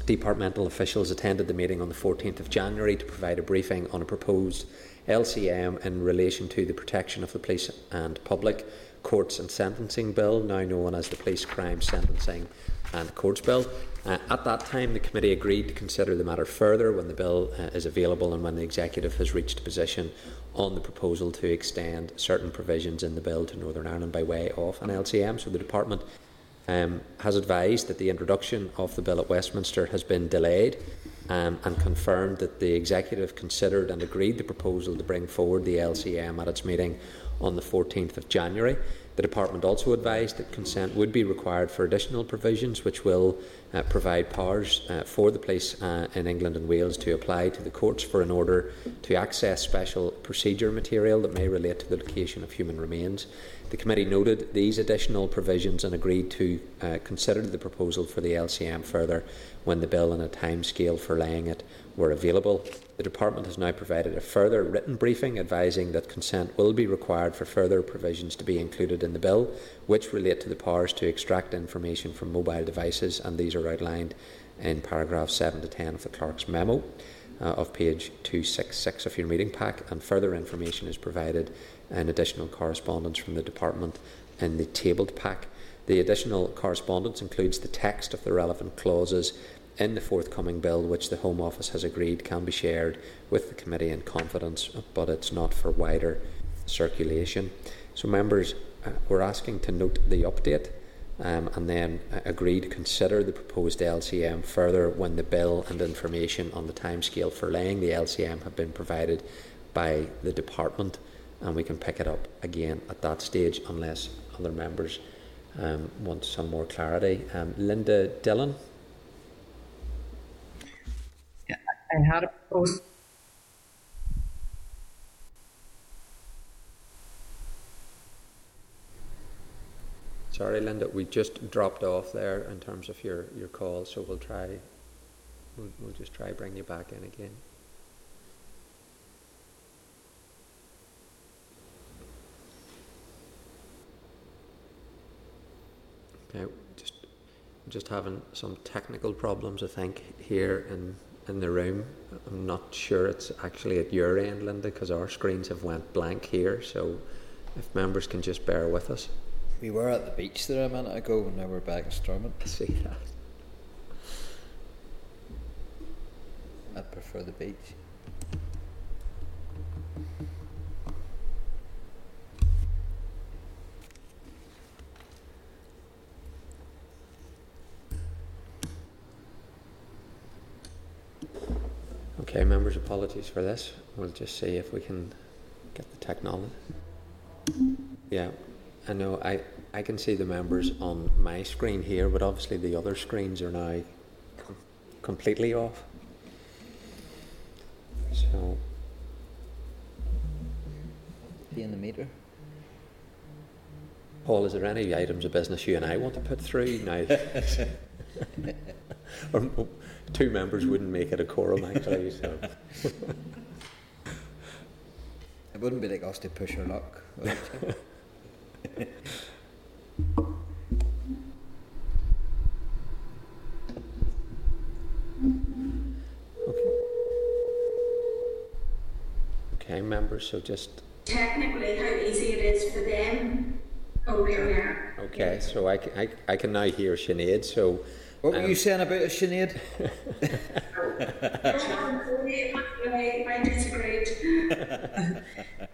departmental officials attended the meeting on the 14th of January to provide a briefing on a proposed LCM in relation to the protection of the police and public Courts and Sentencing Bill, now known as the Police Crime Sentencing and Courts Bill. Uh, at that time, the committee agreed to consider the matter further when the bill uh, is available and when the executive has reached a position on the proposal to extend certain provisions in the bill to Northern Ireland by way of an LCM. So the department um, has advised that the introduction of the bill at Westminster has been delayed um, and confirmed that the executive considered and agreed the proposal to bring forward the LCM at its meeting on the 14th of January. The Department also advised that consent would be required for additional provisions which will uh, provide powers uh, for the police uh, in England and Wales to apply to the courts for an order to access special procedure material that may relate to the location of human remains. The committee noted these additional provisions and agreed to uh, consider the proposal for the LCM further when the bill and a timescale for laying it were available. The Department has now provided a further written briefing advising that consent will be required for further provisions to be included in the bill, which relate to the powers to extract information from mobile devices, and these are outlined in paragraphs 7 to 10 of the clerk's memo uh, of page 266 of your meeting pack, and further information is provided in additional correspondence from the Department in the tabled pack. The additional correspondence includes the text of the relevant clauses in the forthcoming bill, which the Home Office has agreed can be shared with the committee in confidence, but it's not for wider circulation. So, members, uh, we're asking to note the update um, and then uh, agree to consider the proposed LCM further when the bill and information on the timescale for laying the LCM have been provided by the department, and we can pick it up again at that stage unless other members um, want some more clarity. Um, Linda Dillon. I had a post. Sorry, Linda, we just dropped off there in terms of your, your call, so we'll try, we'll, we'll just try bring you back in again. Okay, just just having some technical problems, I think, here in in the room. I'm not sure it's actually at your end, Linda, because our screens have went blank here. So if members can just bear with us. We were at the beach there a minute ago, and now we're back in Stormont. I see that. I prefer the beach. Apologies for this. We'll just see if we can get the technology. Yeah, I know. I I can see the members on my screen here, but obviously the other screens are now com- completely off. So Be in the meter. Paul, is there any items of business you and I want to put through now? or two members wouldn't make it a quorum, actually. So It wouldn't be like us to push our luck. okay. Okay, members. So just Technically, how easy it is for them. Oh, here we are. okay. So I, can- I, I can now hear Sinead. So What were Um, you saying about a Sinead? I disagreed.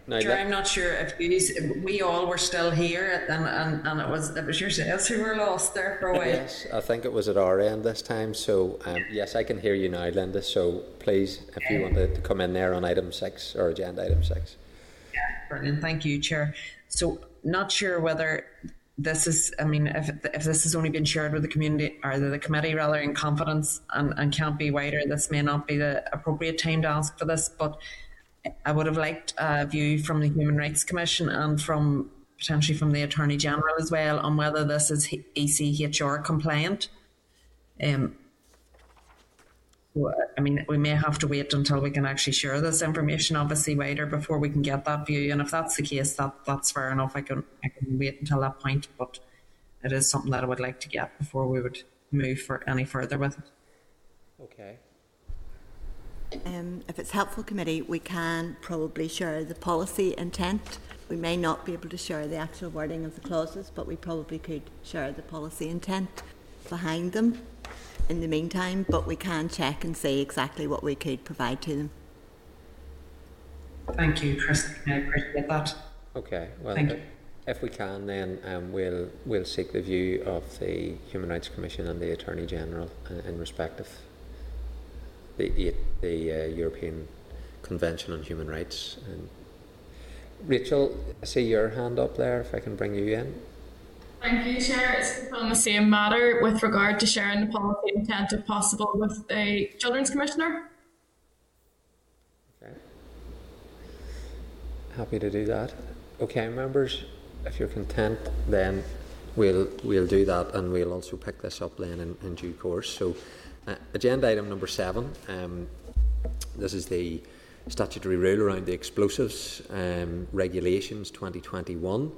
now Sure, that- I'm not sure if you, we all were still here, and, and, and it was it was yourselves who were lost there for a while. Yes, I think it was at our end this time. So, um, yes, I can hear you now, Linda. So, please, if you wanted to come in there on item six or agenda item six. Brilliant, thank you, Chair. So, not sure whether this is, I mean, if, if this has only been shared with the community or the, committee rather in confidence and, and can't be wider, this may not be the appropriate time to ask for this, but I would have liked a view from the Human Rights Commission and from potentially from the Attorney General as well on whether this is ECHR compliant. Um, so, I mean, we may have to wait until we can actually share this information, obviously, wider before we can get that view. And if that's the case, that that's fair enough. I can I can wait until that point, but it is something that I would like to get before we would move for any further with it. Okay. Um, if it's helpful, committee, we can probably share the policy intent. We may not be able to share the actual wording of the clauses, but we probably could share the policy intent behind them in the meantime, but we can check and see exactly what we could provide to them. Thank you, Chris. I appreciate that. Okay. Well, Thank if, you. if we can, then um, we'll we'll seek the view of the Human Rights Commission and the Attorney General in, in respect of the the uh, European Convention on Human Rights. And Rachel, I see your hand up there. If I can bring you in. Thank you, Chair. It's on the same matter with regard to sharing the policy intent, if possible, with the Children's Commissioner. Okay. Happy to do that. Okay, members, if you're content, then we'll we'll do that, and we'll also pick this up then in, in due course. So, uh, agenda item number seven. Um, this is the statutory rule around the explosives um, regulations 2021.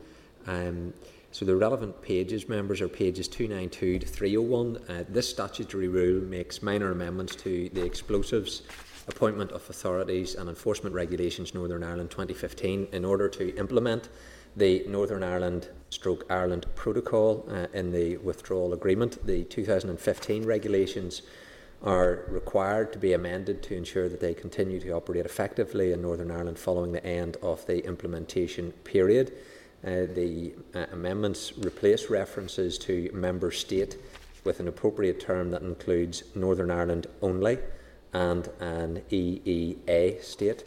Um, so the relevant pages, members, are pages 292 to 301. Uh, this statutory rule makes minor amendments to the explosives appointment of authorities and enforcement regulations Northern Ireland 2015 in order to implement the Northern Ireland stroke Ireland protocol uh, in the withdrawal agreement. The 2015 regulations are required to be amended to ensure that they continue to operate effectively in Northern Ireland following the end of the implementation period. Uh, the uh, amendments replace references to member state with an appropriate term that includes Northern Ireland only and an EEA state.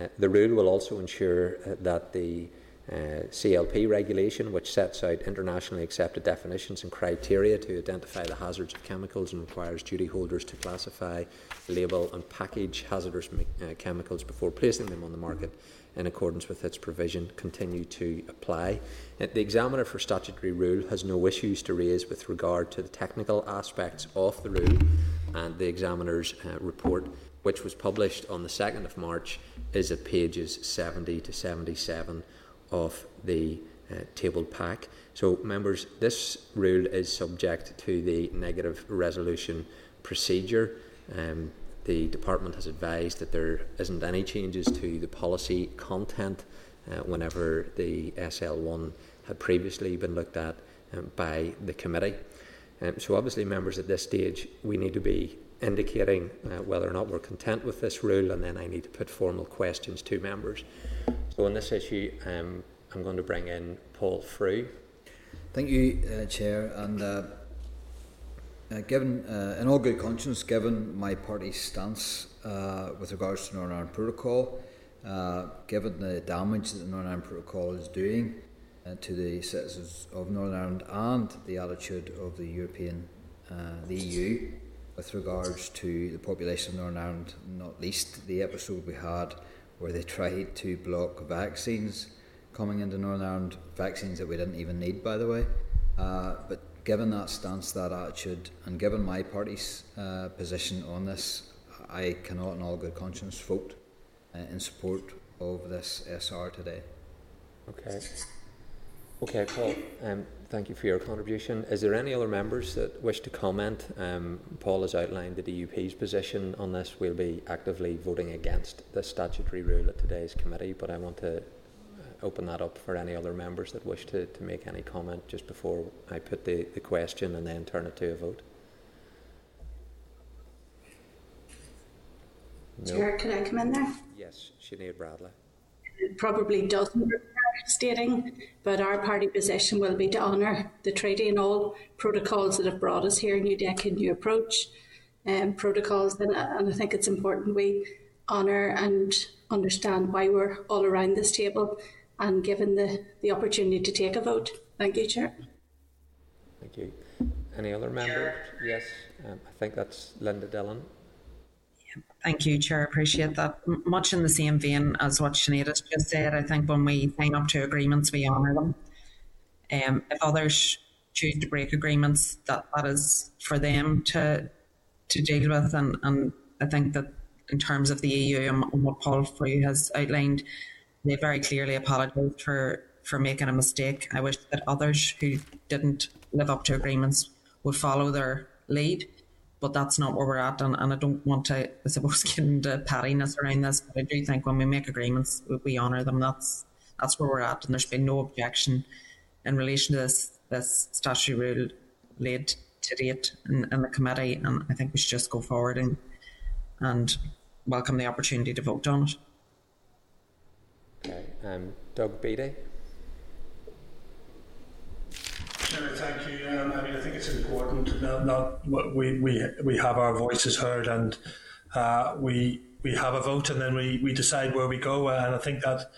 Uh, the rule will also ensure uh, that the uh, CLP regulation, which sets out internationally accepted definitions and criteria to identify the hazards of chemicals and requires duty holders to classify, label, and package hazardous chemicals before placing them on the market in accordance with its provision, continue to apply. Uh, the examiner for statutory rule has no issues to raise with regard to the technical aspects of the rule, and the examiner's uh, report, which was published on the 2nd of March, is at pages 70 to 77 of the uh, tabled pack. So, members, this rule is subject to the negative resolution procedure. Um, the department has advised that there isn't any changes to the policy content uh, whenever the SL1 had previously been looked at um, by the committee. Um, so, obviously, members at this stage, we need to be indicating uh, whether or not we're content with this rule, and then I need to put formal questions to members. So, on this issue, um, I'm going to bring in Paul Frew. Thank you, uh, Chair. And uh, uh, given, uh, in all good conscience, given my party's stance uh, with regards to Northern Ireland Protocol, uh, given the damage that the Northern Ireland Protocol is doing to the citizens of Northern Ireland and the attitude of the European, the EU, with regards to the population of Northern Ireland, not least the episode we had where they tried to block vaccines coming into Northern Ireland, vaccines that we didn't even need, by the way. Uh, but given that stance, that attitude, and given my party's uh, position on this, I cannot, in all good conscience, vote uh, in support of this SR today. Okay. Okay, Paul. Um, thank you for your contribution. Is there any other members that wish to comment? Um, Paul has outlined the DUP's position on this. We'll be actively voting against the statutory rule at today's committee, but I want to open that up for any other members that wish to, to make any comment just before I put the, the question and then turn it to a vote. No. Chair, could I come in there? Yes, Sinead Bradley. It probably doesn't stating, but our party position will be to honour the treaty and all protocols that have brought us here, New Decade, New Approach, um, protocols, and, and I think it's important we honour and understand why we're all around this table and given the, the opportunity to take a vote. Thank you, Chair. Thank you. Any other members? Yes, um, I think that's Linda Dillon. Thank you, Chair. I appreciate that. M- much in the same vein as what Sinead has just said, I think when we sign up to agreements, we honour them. Um, if others choose to break agreements, that, that is for them to to deal with. And, and I think that in terms of the EU and, and what Paul Frew has outlined, they very clearly apologised for, for making a mistake. I wish that others who didn't live up to agreements would follow their lead but that's not where we're at. And, and I don't want to, I suppose, get into pettiness around this. But I do think when we make agreements, we, we honour them. That's that's where we're at, and there's been no objection in relation to this this statutory rule laid to date in, in the committee. And I think we should just go forward and and welcome the opportunity to vote on it. Okay, um, Doug Beattie. thank you. Um, I mean, I think it's important that, that we, we, we have our voices heard and uh, we we have a vote and then we, we decide where we go. And I think that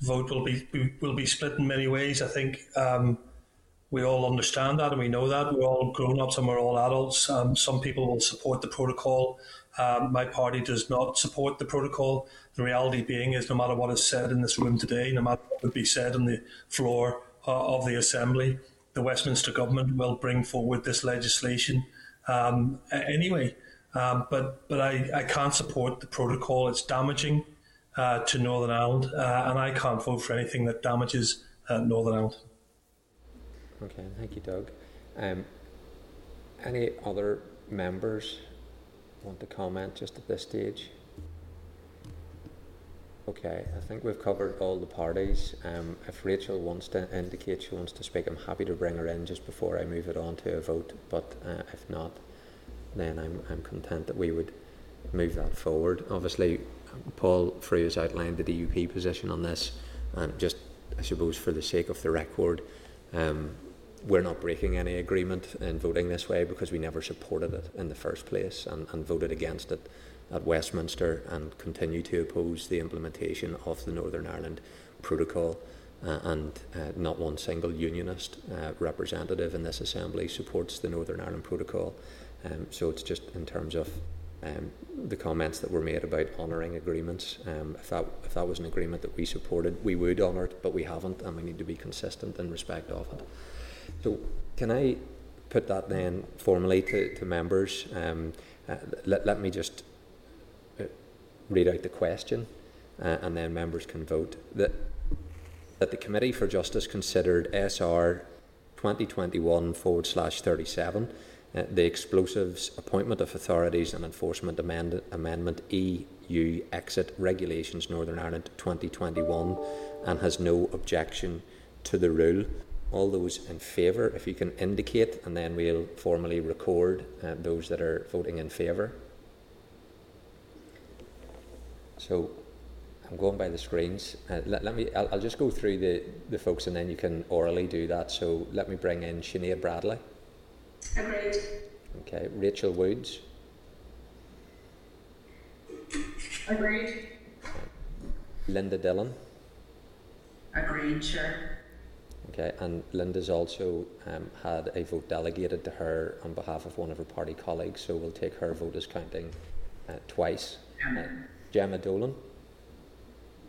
vote will be will be split in many ways. I think um, we all understand that and we know that we're all grown ups and we're all adults. Um, some people will support the protocol. Um, my party does not support the protocol. The reality being is, no matter what is said in this room today, no matter what would be said on the floor uh, of the assembly, the Westminster government will bring forward this legislation um, anyway. Um, but but I, I can't support the protocol. It's damaging uh, to Northern Ireland, uh, and I can't vote for anything that damages uh, Northern Ireland. Okay, thank you, Doug. Um, any other members want to comment just at this stage? Okay, I think we've covered all the parties. Um, if Rachel wants to indicate she wants to speak, I'm happy to bring her in just before I move it on to a vote. But uh, if not, then I'm, I'm content that we would move that forward. Obviously, Paul Frew has outlined the DUP position on this, and just I suppose for the sake of the record, um, we're not breaking any agreement in voting this way because we never supported it in the first place and, and voted against it at Westminster and continue to oppose the implementation of the Northern Ireland Protocol. Uh, and uh, not one single unionist uh, representative in this assembly supports the Northern Ireland Protocol. Um, so it's just in terms of um, the comments that were made about honouring agreements. Um, if that if that was an agreement that we supported, we would honour it, but we haven't, and we need to be consistent in respect of it. So can I put that then formally to, to members? Um, uh, let, let me just read out the question, uh, and then members can vote. That, that the Committee for Justice considered SR 2021 forward slash 37 uh, the Explosives Appointment of Authorities and Enforcement amend- Amendment EU Exit Regulations Northern Ireland 2021 and has no objection to the rule. All those in favour, if you can indicate, and then we'll formally record uh, those that are voting in favour. So I'm going by the screens. Uh, let, let, me. I'll, I'll, just go through the, the folks, and then you can orally do that. So let me bring in Sinead Bradley. Agreed. Okay, Rachel Woods. Agreed. Linda Dillon. Agreed, sure. Okay, and Linda's also um, had a vote delegated to her on behalf of one of her party colleagues, so we'll take her vote as counting uh, twice. Uh, Jemma Dolan.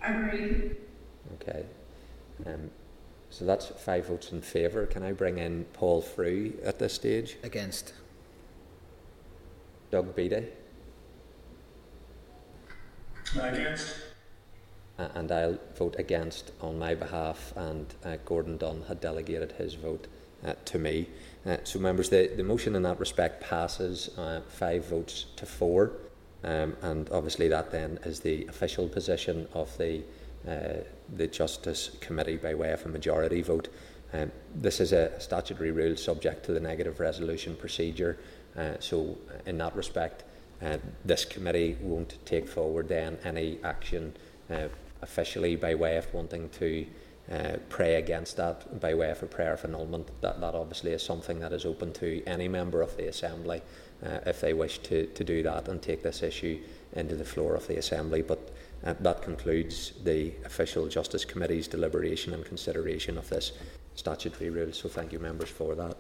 Agreed. Okay. Um, so that's five votes in favour. Can I bring in Paul Frew at this stage? Against. Doug Beattie? No, against. Uh, and I'll vote against on my behalf, and uh, Gordon Dunne had delegated his vote uh, to me. Uh, so, members, the, the motion in that respect passes uh, five votes to four, um, and obviously that then is the official position of the uh, the Justice Committee by way of a majority vote. Um, this is a statutory rule subject to the negative resolution procedure, so in that respect, this committee won't take forward then any action officially by way of wanting to uh, pray against that by way of a prayer of annulment. That, that obviously is something that is open to any member of the Assembly uh, if they wish to, to do that and take this issue into the floor of the Assembly. But uh, that concludes the official Justice Committee's deliberation and consideration of this statutory rule. So thank you, members, for that.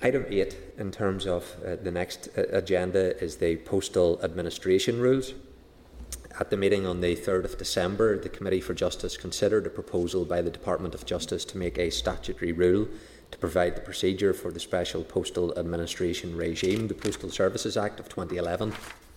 Item 8 in terms of uh, the next uh, agenda is the postal administration rules. At the meeting on the 3rd of December, the Committee for Justice considered a proposal by the Department of Justice to make a statutory rule to provide the procedure for the Special Postal Administration regime. The Postal Services Act of 2011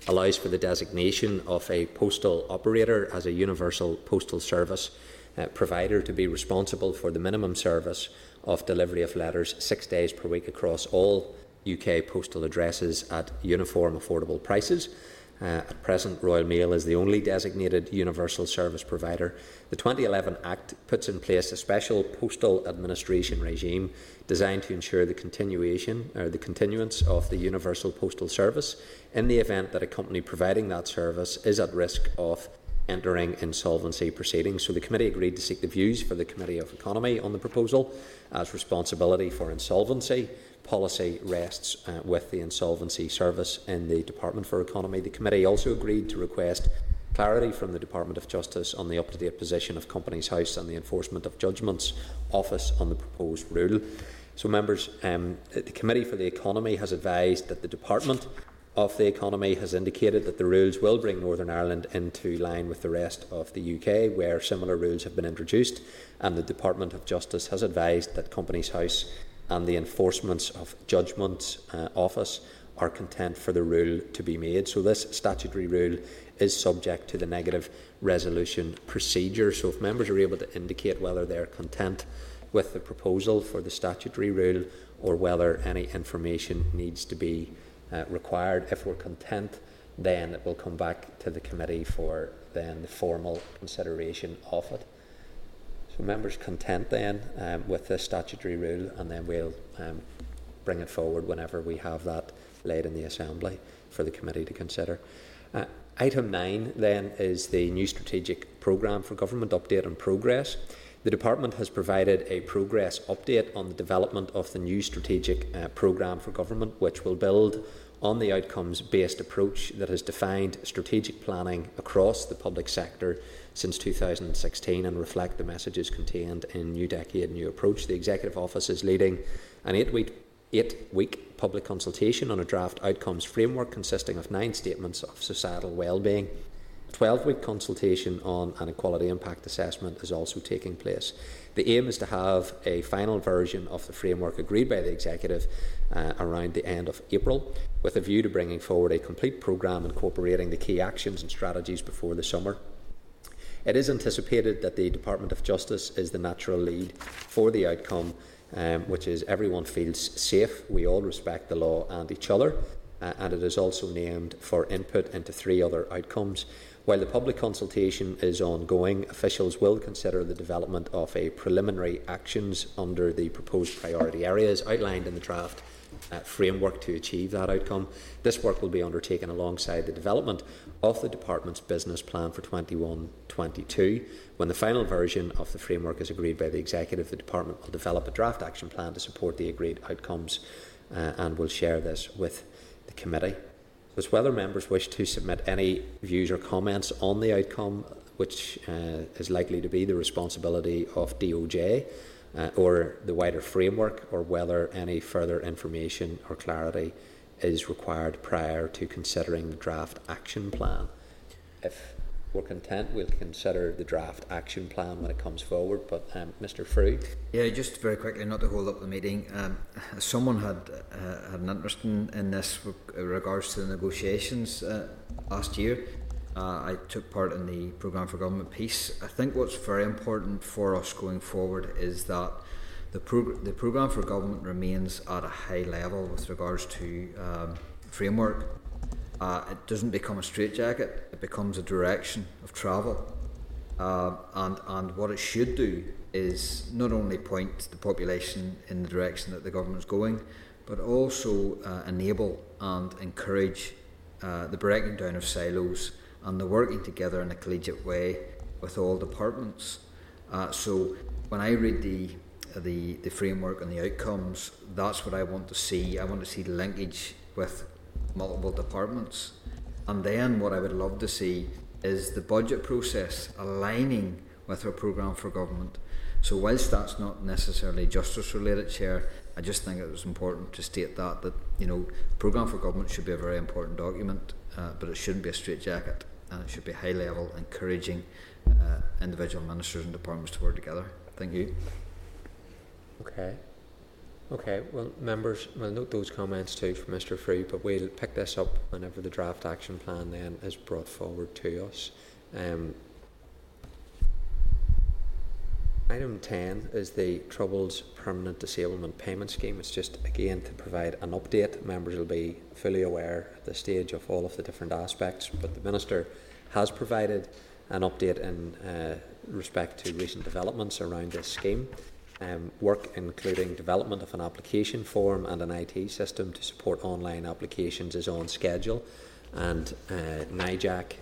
allows for the designation of a postal operator as a universal postal service uh, provider to be responsible for the minimum service of delivery of letters six days per week across all UK postal addresses at uniform affordable prices. Uh, at present, Royal Mail is the only designated universal service provider. The 2011 Act puts in place a special postal administration regime designed to ensure the continuation or the continuance of the universal postal service in the event that a company providing that service is at risk of entering insolvency proceedings. So the committee agreed to seek the views for the Committee of Economy on the proposal as responsibility for insolvency policy rests uh, with the Insolvency Service in the Department for Economy. The committee also agreed to request clarity from the Department of Justice on the up-to-date position of Companies House and the Enforcement of Judgments Office on the proposed rule. So, members, um, the Committee for the Economy has advised that the Department of the Economy has indicated that the rules will bring Northern Ireland into line with the rest of the UK, where similar rules have been introduced, and the Department of Justice has advised that Companies House and the enforcements of Judgment uh, Office are content for the rule to be made. So this statutory rule is subject to the negative resolution procedure. So if members are able to indicate whether they're content with the proposal for the statutory rule or whether any information needs to be uh, required, if we're content, then it will come back to the committee for then the formal consideration of it. So members content then um, with this statutory rule, and then we'll um, bring it forward whenever we have that laid in the Assembly for the committee to consider. Uh, item 9 then is the new strategic programme for government update and progress. The Department has provided a progress update on the development of the new strategic uh, programme for government, which will build on the outcomes based approach that has defined strategic planning across the public sector since 2016 and reflect the messages contained in New Decade, New Approach. The Executive Office is leading an eight week, eight week public consultation on a draft outcomes framework consisting of nine statements of societal well-being. A 12 week consultation on an equality impact assessment is also taking place. The aim is to have a final version of the framework agreed by the Executive uh, around the end of April, with a view to bringing forward a complete programme incorporating the key actions and strategies before the summer. It is anticipated that the Department of Justice is the natural lead for the outcome um, which is everyone feels safe, we all respect the law and each other, uh, and it is also named for input into three other outcomes. While the public consultation is ongoing, officials will consider the development of a preliminary actions under the proposed priority areas outlined in the draft uh, framework to achieve that outcome. This work will be undertaken alongside the development of the Department's business plan for 21 22. When the final version of the framework is agreed by the Executive, the Department will develop a draft action plan to support the agreed outcomes uh, and will share this with the committee. So it's whether members wish to submit any views or comments on the outcome, which uh, is likely to be the responsibility of DOJ uh, or the wider framework, or whether any further information or clarity is required prior to considering the draft action plan. If we're content, we'll consider the draft action plan when it comes forward. But um, Mr. Frew, yeah, just very quickly, not to hold up the meeting. Um, someone had uh, had an interest in, in this with regards to the negotiations uh, last year. Uh, I took part in the Programme for Government piece. I think what's very important for us going forward is that the, prog- the Programme for Government remains at a high level with regards to um, framework. Uh, it doesn't become a straitjacket, it becomes a direction of travel. Uh, and, and what it should do is not only point the population in the direction that the government is going, but also uh, enable and encourage uh, the breaking down of silos and the working together in a collegiate way with all departments. Uh, so when I read the, the the framework and the outcomes, that's what I want to see. I want to see linkage with multiple departments, and then what I would love to see is the budget process aligning with our programme for government. So whilst that's not necessarily justice related, Chair, I just think it was important to state that that you know programme for government should be a very important document, uh, but it shouldn't be a straitjacket and it should be high level, encouraging uh, individual ministers and departments to work together. Thank you. Okay. Okay, well, members, we'll note those comments too from Mr. Frew, but we'll pick this up whenever the draft action plan then is brought forward to us. Um, Item 10 is the Troubles Permanent Disablement Payment Scheme. It's just, again, to provide an update. Members will be fully aware at this stage of all of the different aspects, but the Minister has provided an update in uh, respect to recent developments around this scheme. Um, work including development of an application form and an IT system to support online applications is on schedule, and uh, NIJAC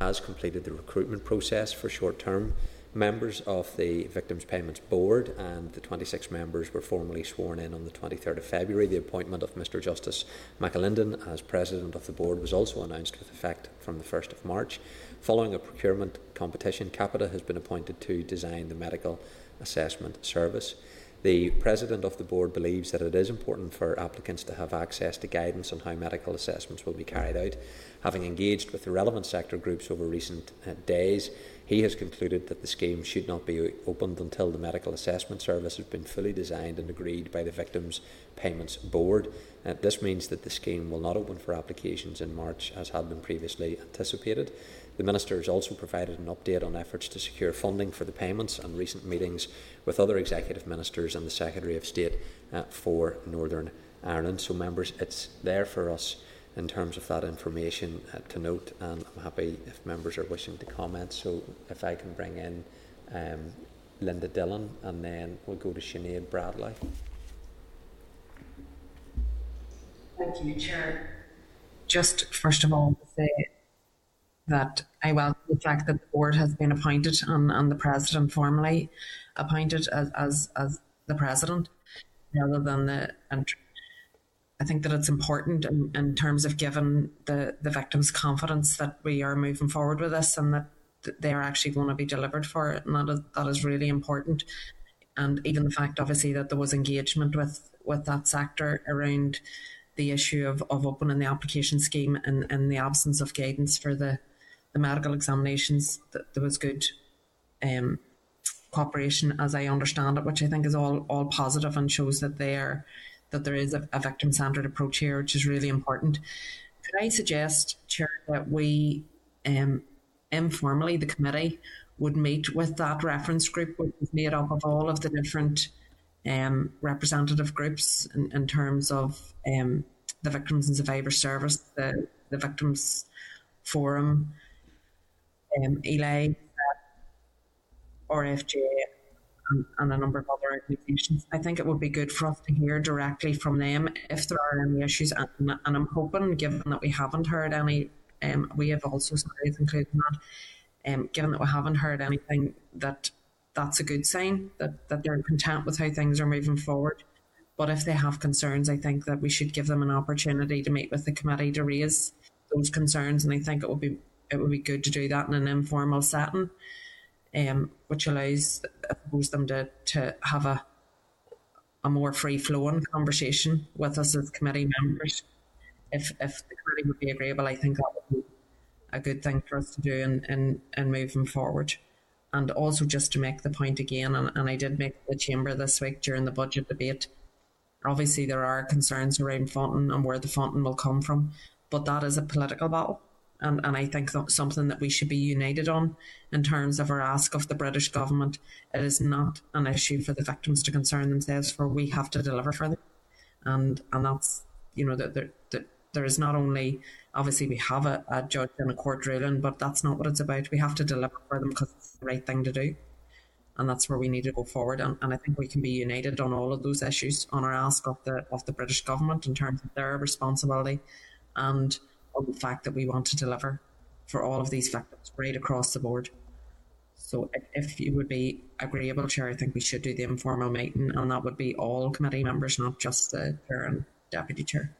has completed the recruitment process for short term members of the Victims Payments Board, and the 26 members were formally sworn in on the 23rd of February. The appointment of Mr Justice McAlinden as President of the Board was also announced with effect from the 1st of March. Following a procurement competition, Capita has been appointed to design the medical assessment service. The President of the Board believes that it is important for applicants to have access to guidance on how medical assessments will be carried out. Having engaged with the relevant sector groups over recent uh, days, he has concluded that the scheme should not be opened until the medical assessment service has been fully designed and agreed by the Victims Payments Board. Uh, this means that the scheme will not open for applications in March as had been previously anticipated. The Minister has also provided an update on efforts to secure funding for the payments and recent meetings with other executive ministers and the Secretary of State uh, for Northern Ireland. So, members, it's there for us in terms of that information uh, to note, and I'm happy if members are wishing to comment. So if I can bring in um, Linda Dillon, and then we'll go to Sinead Bradley. Thank you, Chair. Just first of all, to say that I welcome the fact that the board has been appointed and, and the president formally appointed as, as, as the president rather than the and I think that it's important in, in terms of giving the, the victims confidence that we are moving forward with this and that they are actually going to be delivered for it. And that is, that is really important. And even the fact, obviously, that there was engagement with, with that sector around the issue of, of opening the application scheme and in the absence of guidance for the, the medical examinations, that there was good um, cooperation, as I understand it, which I think is all, all positive and shows that they are that there is a, a victim centred approach here, which is really important. Could I suggest, Chair, that we um, informally, the committee, would meet with that reference group, which is made up of all of the different um, representative groups in, in terms of um, the Victims and Survivors Service, the, the Victims Forum, um, ELA, RFJ, and, and, a number of other organisations. I think it would be good for us to hear directly from them if there are any issues, and, and I'm hoping, given that we haven't heard any, um, we have also studies including that, um, given that we haven't heard anything, that that's a good sign that, that they're content with how things are moving forward. But if they have concerns, I think that we should give them an opportunity to meet with the committee to raise those concerns, and I think it would be it would be good to do that in an informal setting, um, which allows I suppose them to to have a a more free flowing conversation with us as committee members. If if the committee would be agreeable, I think that would be a good thing for us to do in in, in moving forward. And also just to make the point again, and, and I did make the chamber this week during the budget debate Obviously, there are concerns around funding and where the funding will come from, but that is a political battle. And, and I think that's something that we should be united on in terms of our ask of the British government. It is not an issue for the victims to concern themselves for. We have to deliver for them. And and that's, you know, that there, there, there is not only, obviously, we have a, a judge and a court ruling, but that's not what it's about. We have to deliver for them because it's the right thing to do and that's where we need to go forward. And, and I think we can be united on all of those issues on our ask of the of the British government in terms of their responsibility and on the fact that we want to deliver for all of these victims right across the board. So if, if you would be agreeable, Chair, I think we should do the informal meeting, and that would be all committee members, not just the Chair and Deputy Chair.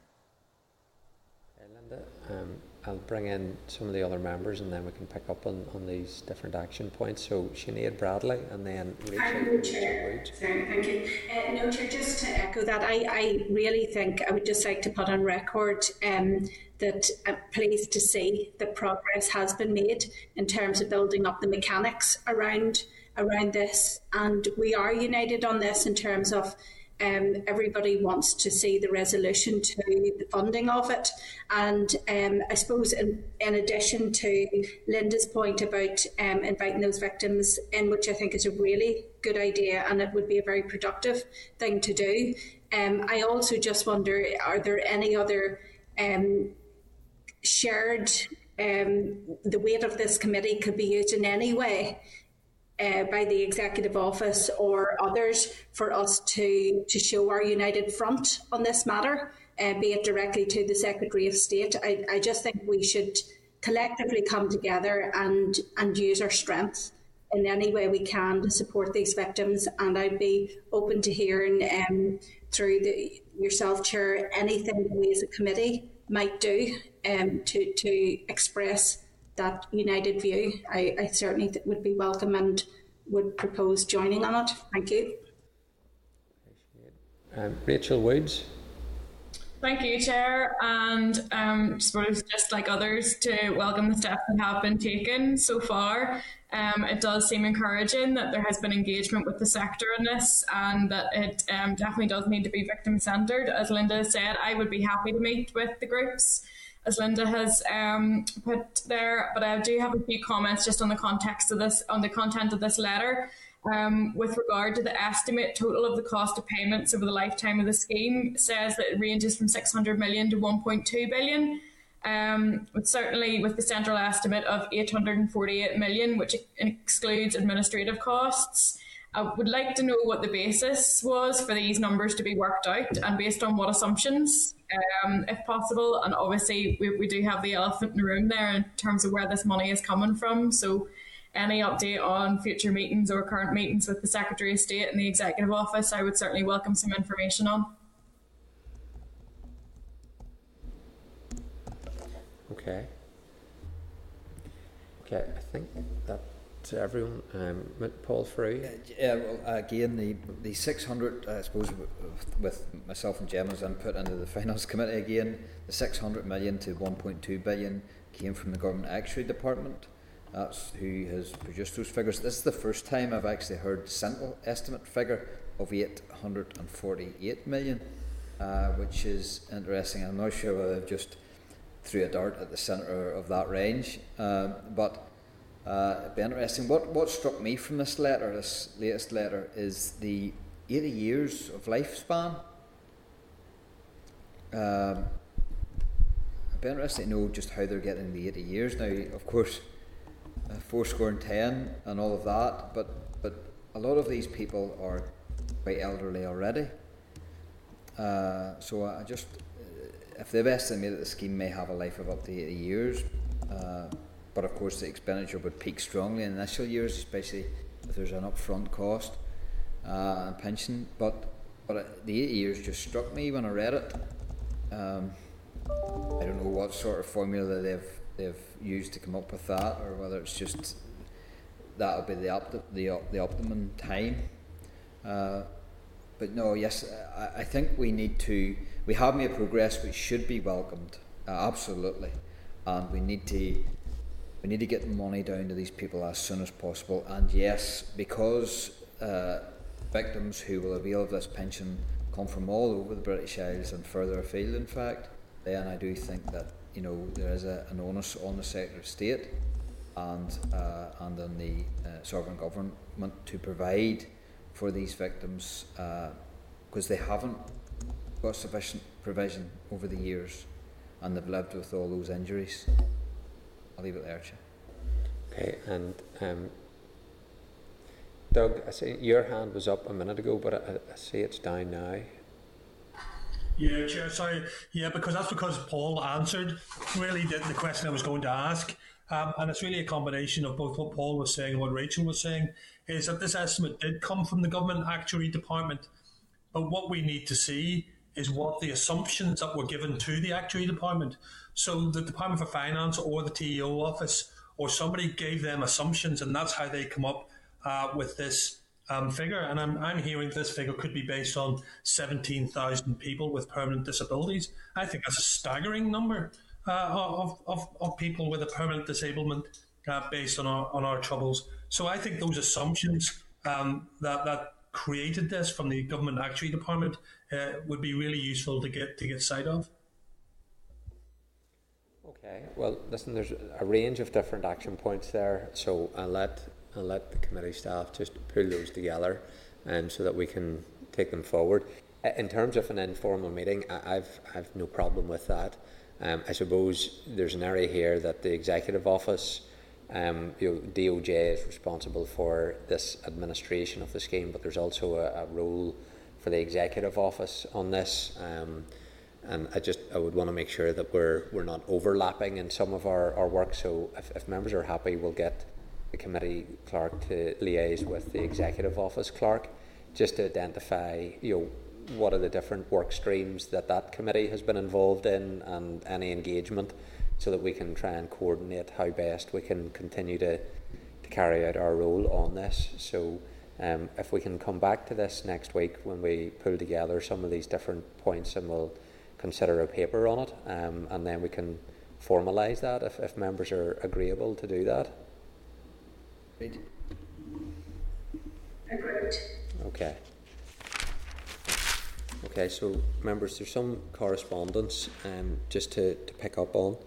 Linda, um, I'll bring in some of the other members and then we can pick up on, on these different action points. So Sinead Bradley and then Rachel. No, Chair. Sorry, thank you. Uh, no, Chair, just to echo that, I, I really think I would just like to put on record um, that I'm pleased to see that progress has been made in terms of building up the mechanics around around this. And we are united on this in terms of um, everybody wants to see the resolution to the funding of it. And um, I suppose, in, in, addition to Linda's point about um, inviting those victims in, which I think is a really good idea and it would be a very productive thing to do, um, I also just wonder are there any other um, shared, um, the weight of this committee could be used in any way? uh, by the executive office or others for us to to show our united front on this matter, uh, be it directly to the Secretary of State. I, I just think we should collectively come together and and use our strength in any way we can to support these victims. And I'd be open to hearing um, through the, yourself, Chair, anything we as a committee might do um, to to express that united view, I, I certainly would be welcome and would propose joining on it. Thank you. Um, Rachel Woods. Thank you, Chair, and um, suppose just like others to welcome the steps that have been taken so far. Um, it does seem encouraging that there has been engagement with the sector in this, and that it um, definitely does need to be victim centred. As Linda said, I would be happy to meet with the groups as Linda has um, put there. But I do have a few comments just on the context of this, on the content of this letter. Um, with regard to the estimate total of the cost of payments over the lifetime of the scheme, says that it ranges from 600 million to 1.2 billion. Um, certainly with the central estimate of 848 million, which excludes administrative costs. I would like to know what the basis was for these numbers to be worked out and based on what assumptions, um, if possible. And obviously, we, we do have the elephant in the room there in terms of where this money is coming from. So, any update on future meetings or current meetings with the Secretary of State and the Executive Office, I would certainly welcome some information on. Okay. Okay, I think that to everyone. Um, Paul Frew. Yeah, well, again, the the 600, I suppose, with myself and Jemma's input into the Finance Committee again, the 600 million to 1.2 billion came from the Government Actuary Department. That's who has produced those figures. This is the first time I've actually heard central estimate figure of 848 million, uh, which is interesting. I'm not sure whether I've just threw a dart at the centre of that range, uh, but uh, it'd be interesting. What what struck me from this letter, this latest letter, is the 80 years of lifespan. Um, I'd be interested to know just how they're getting the 80 years now. Of course, uh, four score and ten and all of that, but but a lot of these people are quite elderly already. Uh, so I just, uh, if they've estimated the scheme may have a life of up to 80 years, uh, but of course the expenditure would peak strongly in initial years, especially if there's an upfront cost uh, and pension. But but the 80 years just struck me when I read it. Um, I don't know what sort of formula they've they've used to come up with that, or whether it's just that'll be the opti- the, the optimum time. Uh, but no, yes, I, I think we need to. We have made progress, which should be welcomed, uh, absolutely, and we need to. We need to get the money down to these people as soon as possible. And yes, because uh, victims who will avail of this pension come from all over the British Isles and further afield, in fact, then I do think that you know there is a, an onus on the Secretary of State and uh, and on the uh, sovereign government to provide for these victims because uh, they haven't got sufficient provision over the years and they've lived with all those injuries. I'll leave it there, Chair. Okay, and um, Doug, I see your hand was up a minute ago, but I, I see it's down now. Yeah, Chair, sorry. Yeah, because that's because Paul answered really the, the question I was going to ask. Um, and it's really a combination of both what Paul was saying and what Rachel was saying, is that this estimate did come from the Government Actuary Department. But what we need to see is what the assumptions that were given to the Actuary Department. So the Department for Finance or the TEO office or somebody gave them assumptions, and that's how they come up uh, with this um, figure. And I'm, I'm hearing this figure could be based on 17,000 people with permanent disabilities. I think that's a staggering number uh, of, of, of people with a permanent disablement uh, based on our, on our troubles. So I think those assumptions um, that, that created this from the government actuary department uh, would be really useful to get to get sight of. Okay. Well, listen, there's a range of different action points there, so I'll let I'll let the committee staff just pull those together, um, so that we can take them forward. In terms of an informal meeting, I, I've I've no problem with that. Um, I suppose there's an area here that the executive office, um, you know, DOJ is responsible for this administration of the scheme, but there's also a, a role for the executive office on this. Um, and I just I would want to make sure that we're we're not overlapping in some of our, our work. So if, if members are happy, we'll get the committee clerk to liaise with the executive office clerk just to identify you know what are the different work streams that that committee has been involved in and any engagement so that we can try and coordinate how best we can continue to, to carry out our role on this. So um, if we can come back to this next week when we pull together some of these different points and we'll consider a paper on it um, and then we can formalise that if, if members are agreeable to do that. Agreed. Okay. Okay, so members, there's some correspondence um, just to, to pick up on.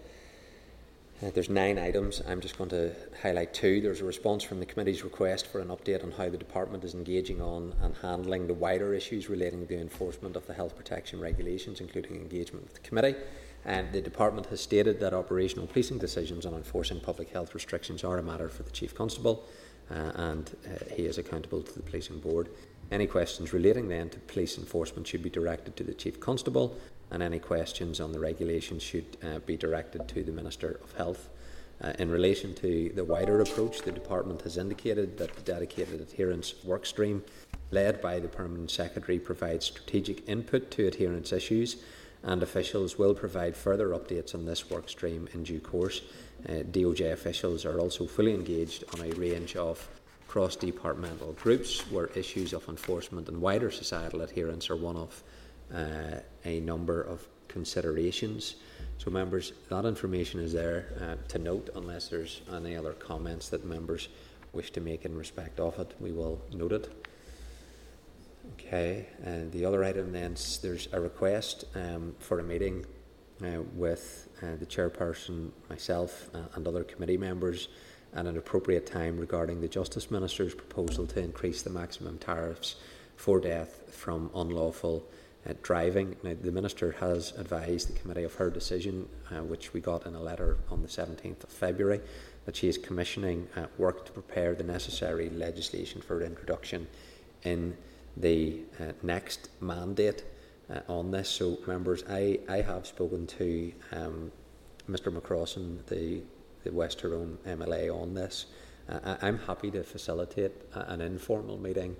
Uh, there's nine items. I'm just going to highlight two. There's a response from the committee's request for an update on how the department is engaging on and handling the wider issues relating to the enforcement of the health protection regulations, including engagement with the committee. And the department has stated that operational policing decisions on enforcing public health restrictions are a matter for the chief constable, uh, and uh, he is accountable to the policing board. Any questions relating then to police enforcement should be directed to the Chief Constable, and any questions on the regulations should uh, be directed to the Minister of Health. Uh, in relation to the wider approach, the Department has indicated that the dedicated adherence work stream, led by the Permanent Secretary, provides strategic input to adherence issues, and officials will provide further updates on this work stream in due course. Uh, DOJ officials are also fully engaged on a range of cross departmental groups where issues of enforcement and wider societal adherence are one of uh, a number of considerations. So, members, that information is there uh, to note unless there's any other comments that members wish to make in respect of it. We will note it. Okay, and the other item then there's a request um, for a meeting uh, with uh, the chairperson, myself, uh, and other committee members at an appropriate time regarding the Justice Minister's proposal to increase the maximum tariffs for death from unlawful uh, driving. Now, the Minister has advised the committee of her decision, uh, which we got in a letter on the 17th of February, that she is commissioning uh, work to prepare the necessary legislation for introduction in the uh, next mandate uh, on this. So, members, I, I have spoken to um, Mr McCrossan, the, the West Tyrone MLA, on this. Uh, I, am happy to facilitate an informal meeting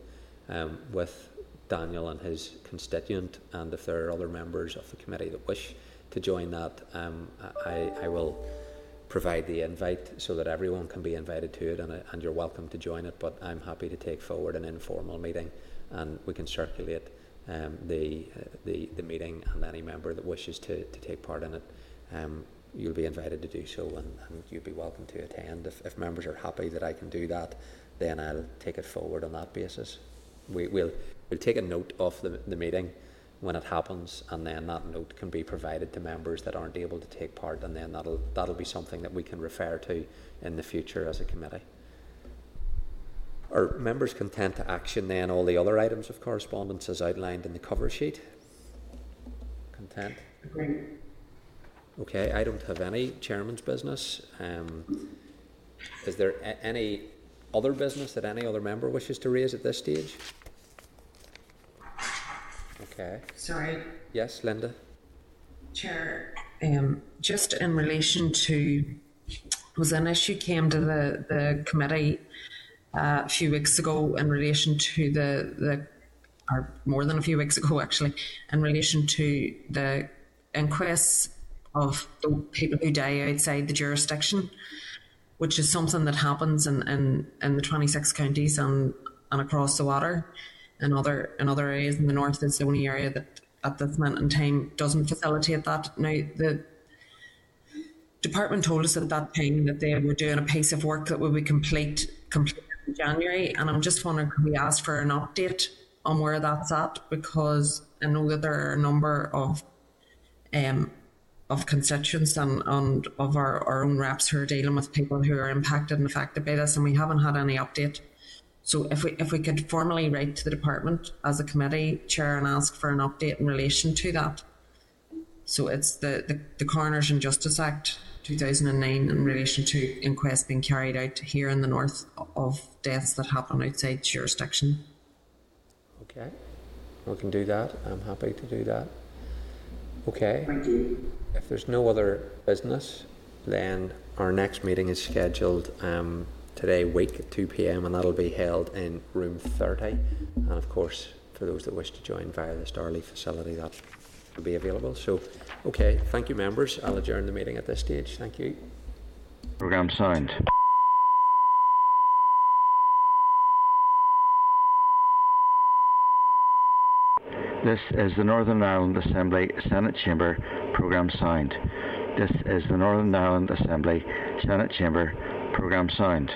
um, with Daniel and his constituent, and if there are other members of the committee that wish to join that, um, I, I will provide the invite so that everyone can be invited to it and, and you're welcome to join it. But I'm happy to take forward an informal meeting and we can circulate um, the, uh, the, the meeting and any member that wishes to, to take part in it. Um, you'll be invited to do so and, and you'll be welcome to attend. If, if members are happy that I can do that, then I'll take it forward on that basis. We, will we'll take a note of the, the meeting when it happens, and then that note can be provided to members that aren't able to take part, and then that'll that'll be something that we can refer to in the future as a committee. Are members content to action then all the other items of correspondence as outlined in the cover sheet? Content? Okay, I don't have any chairman's business. Um, is there a- any other business that any other member wishes to raise at this stage? Okay. Sorry. Yes, Linda. Chair, um, just in relation to was an issue came to the the committee uh, a few weeks ago in relation to the the or more than a few weeks ago actually in relation to the inquests of the people who die outside the jurisdiction, which is something that happens in, in, in the 26 counties and, and across the water in other in other areas in the north is the only area that at this moment in time doesn't facilitate that. Now the department told us at that time that they were doing a piece of work that would be complete complete in January, and I'm just wondering could we ask for an update on where that's at because I know that there are a number of um, of constituents and, and of our, our own reps who are dealing with people who are impacted and affected by this, and we haven't had any update. So if we if we could formally write to the department as a committee chair and ask for an update in relation to that. So it's the, the, the Coroners and Justice Act 2009 in relation to inquests being carried out here in the north of deaths that happen outside jurisdiction. Okay, we can do that. I'm happy to do that. Okay. Thank you. If there's no other business, then our next meeting is scheduled um, today week at 2 p.m. and that'll be held in room 30 and of course for those that wish to join via the StarLeaf facility that will be available. So okay thank you members. I'll adjourn the meeting at this stage. Thank you. Program signed. This is the Northern Ireland Assembly Senate Chamber. Programme signed. This is the Northern Ireland Assembly Senate Chamber programme signed.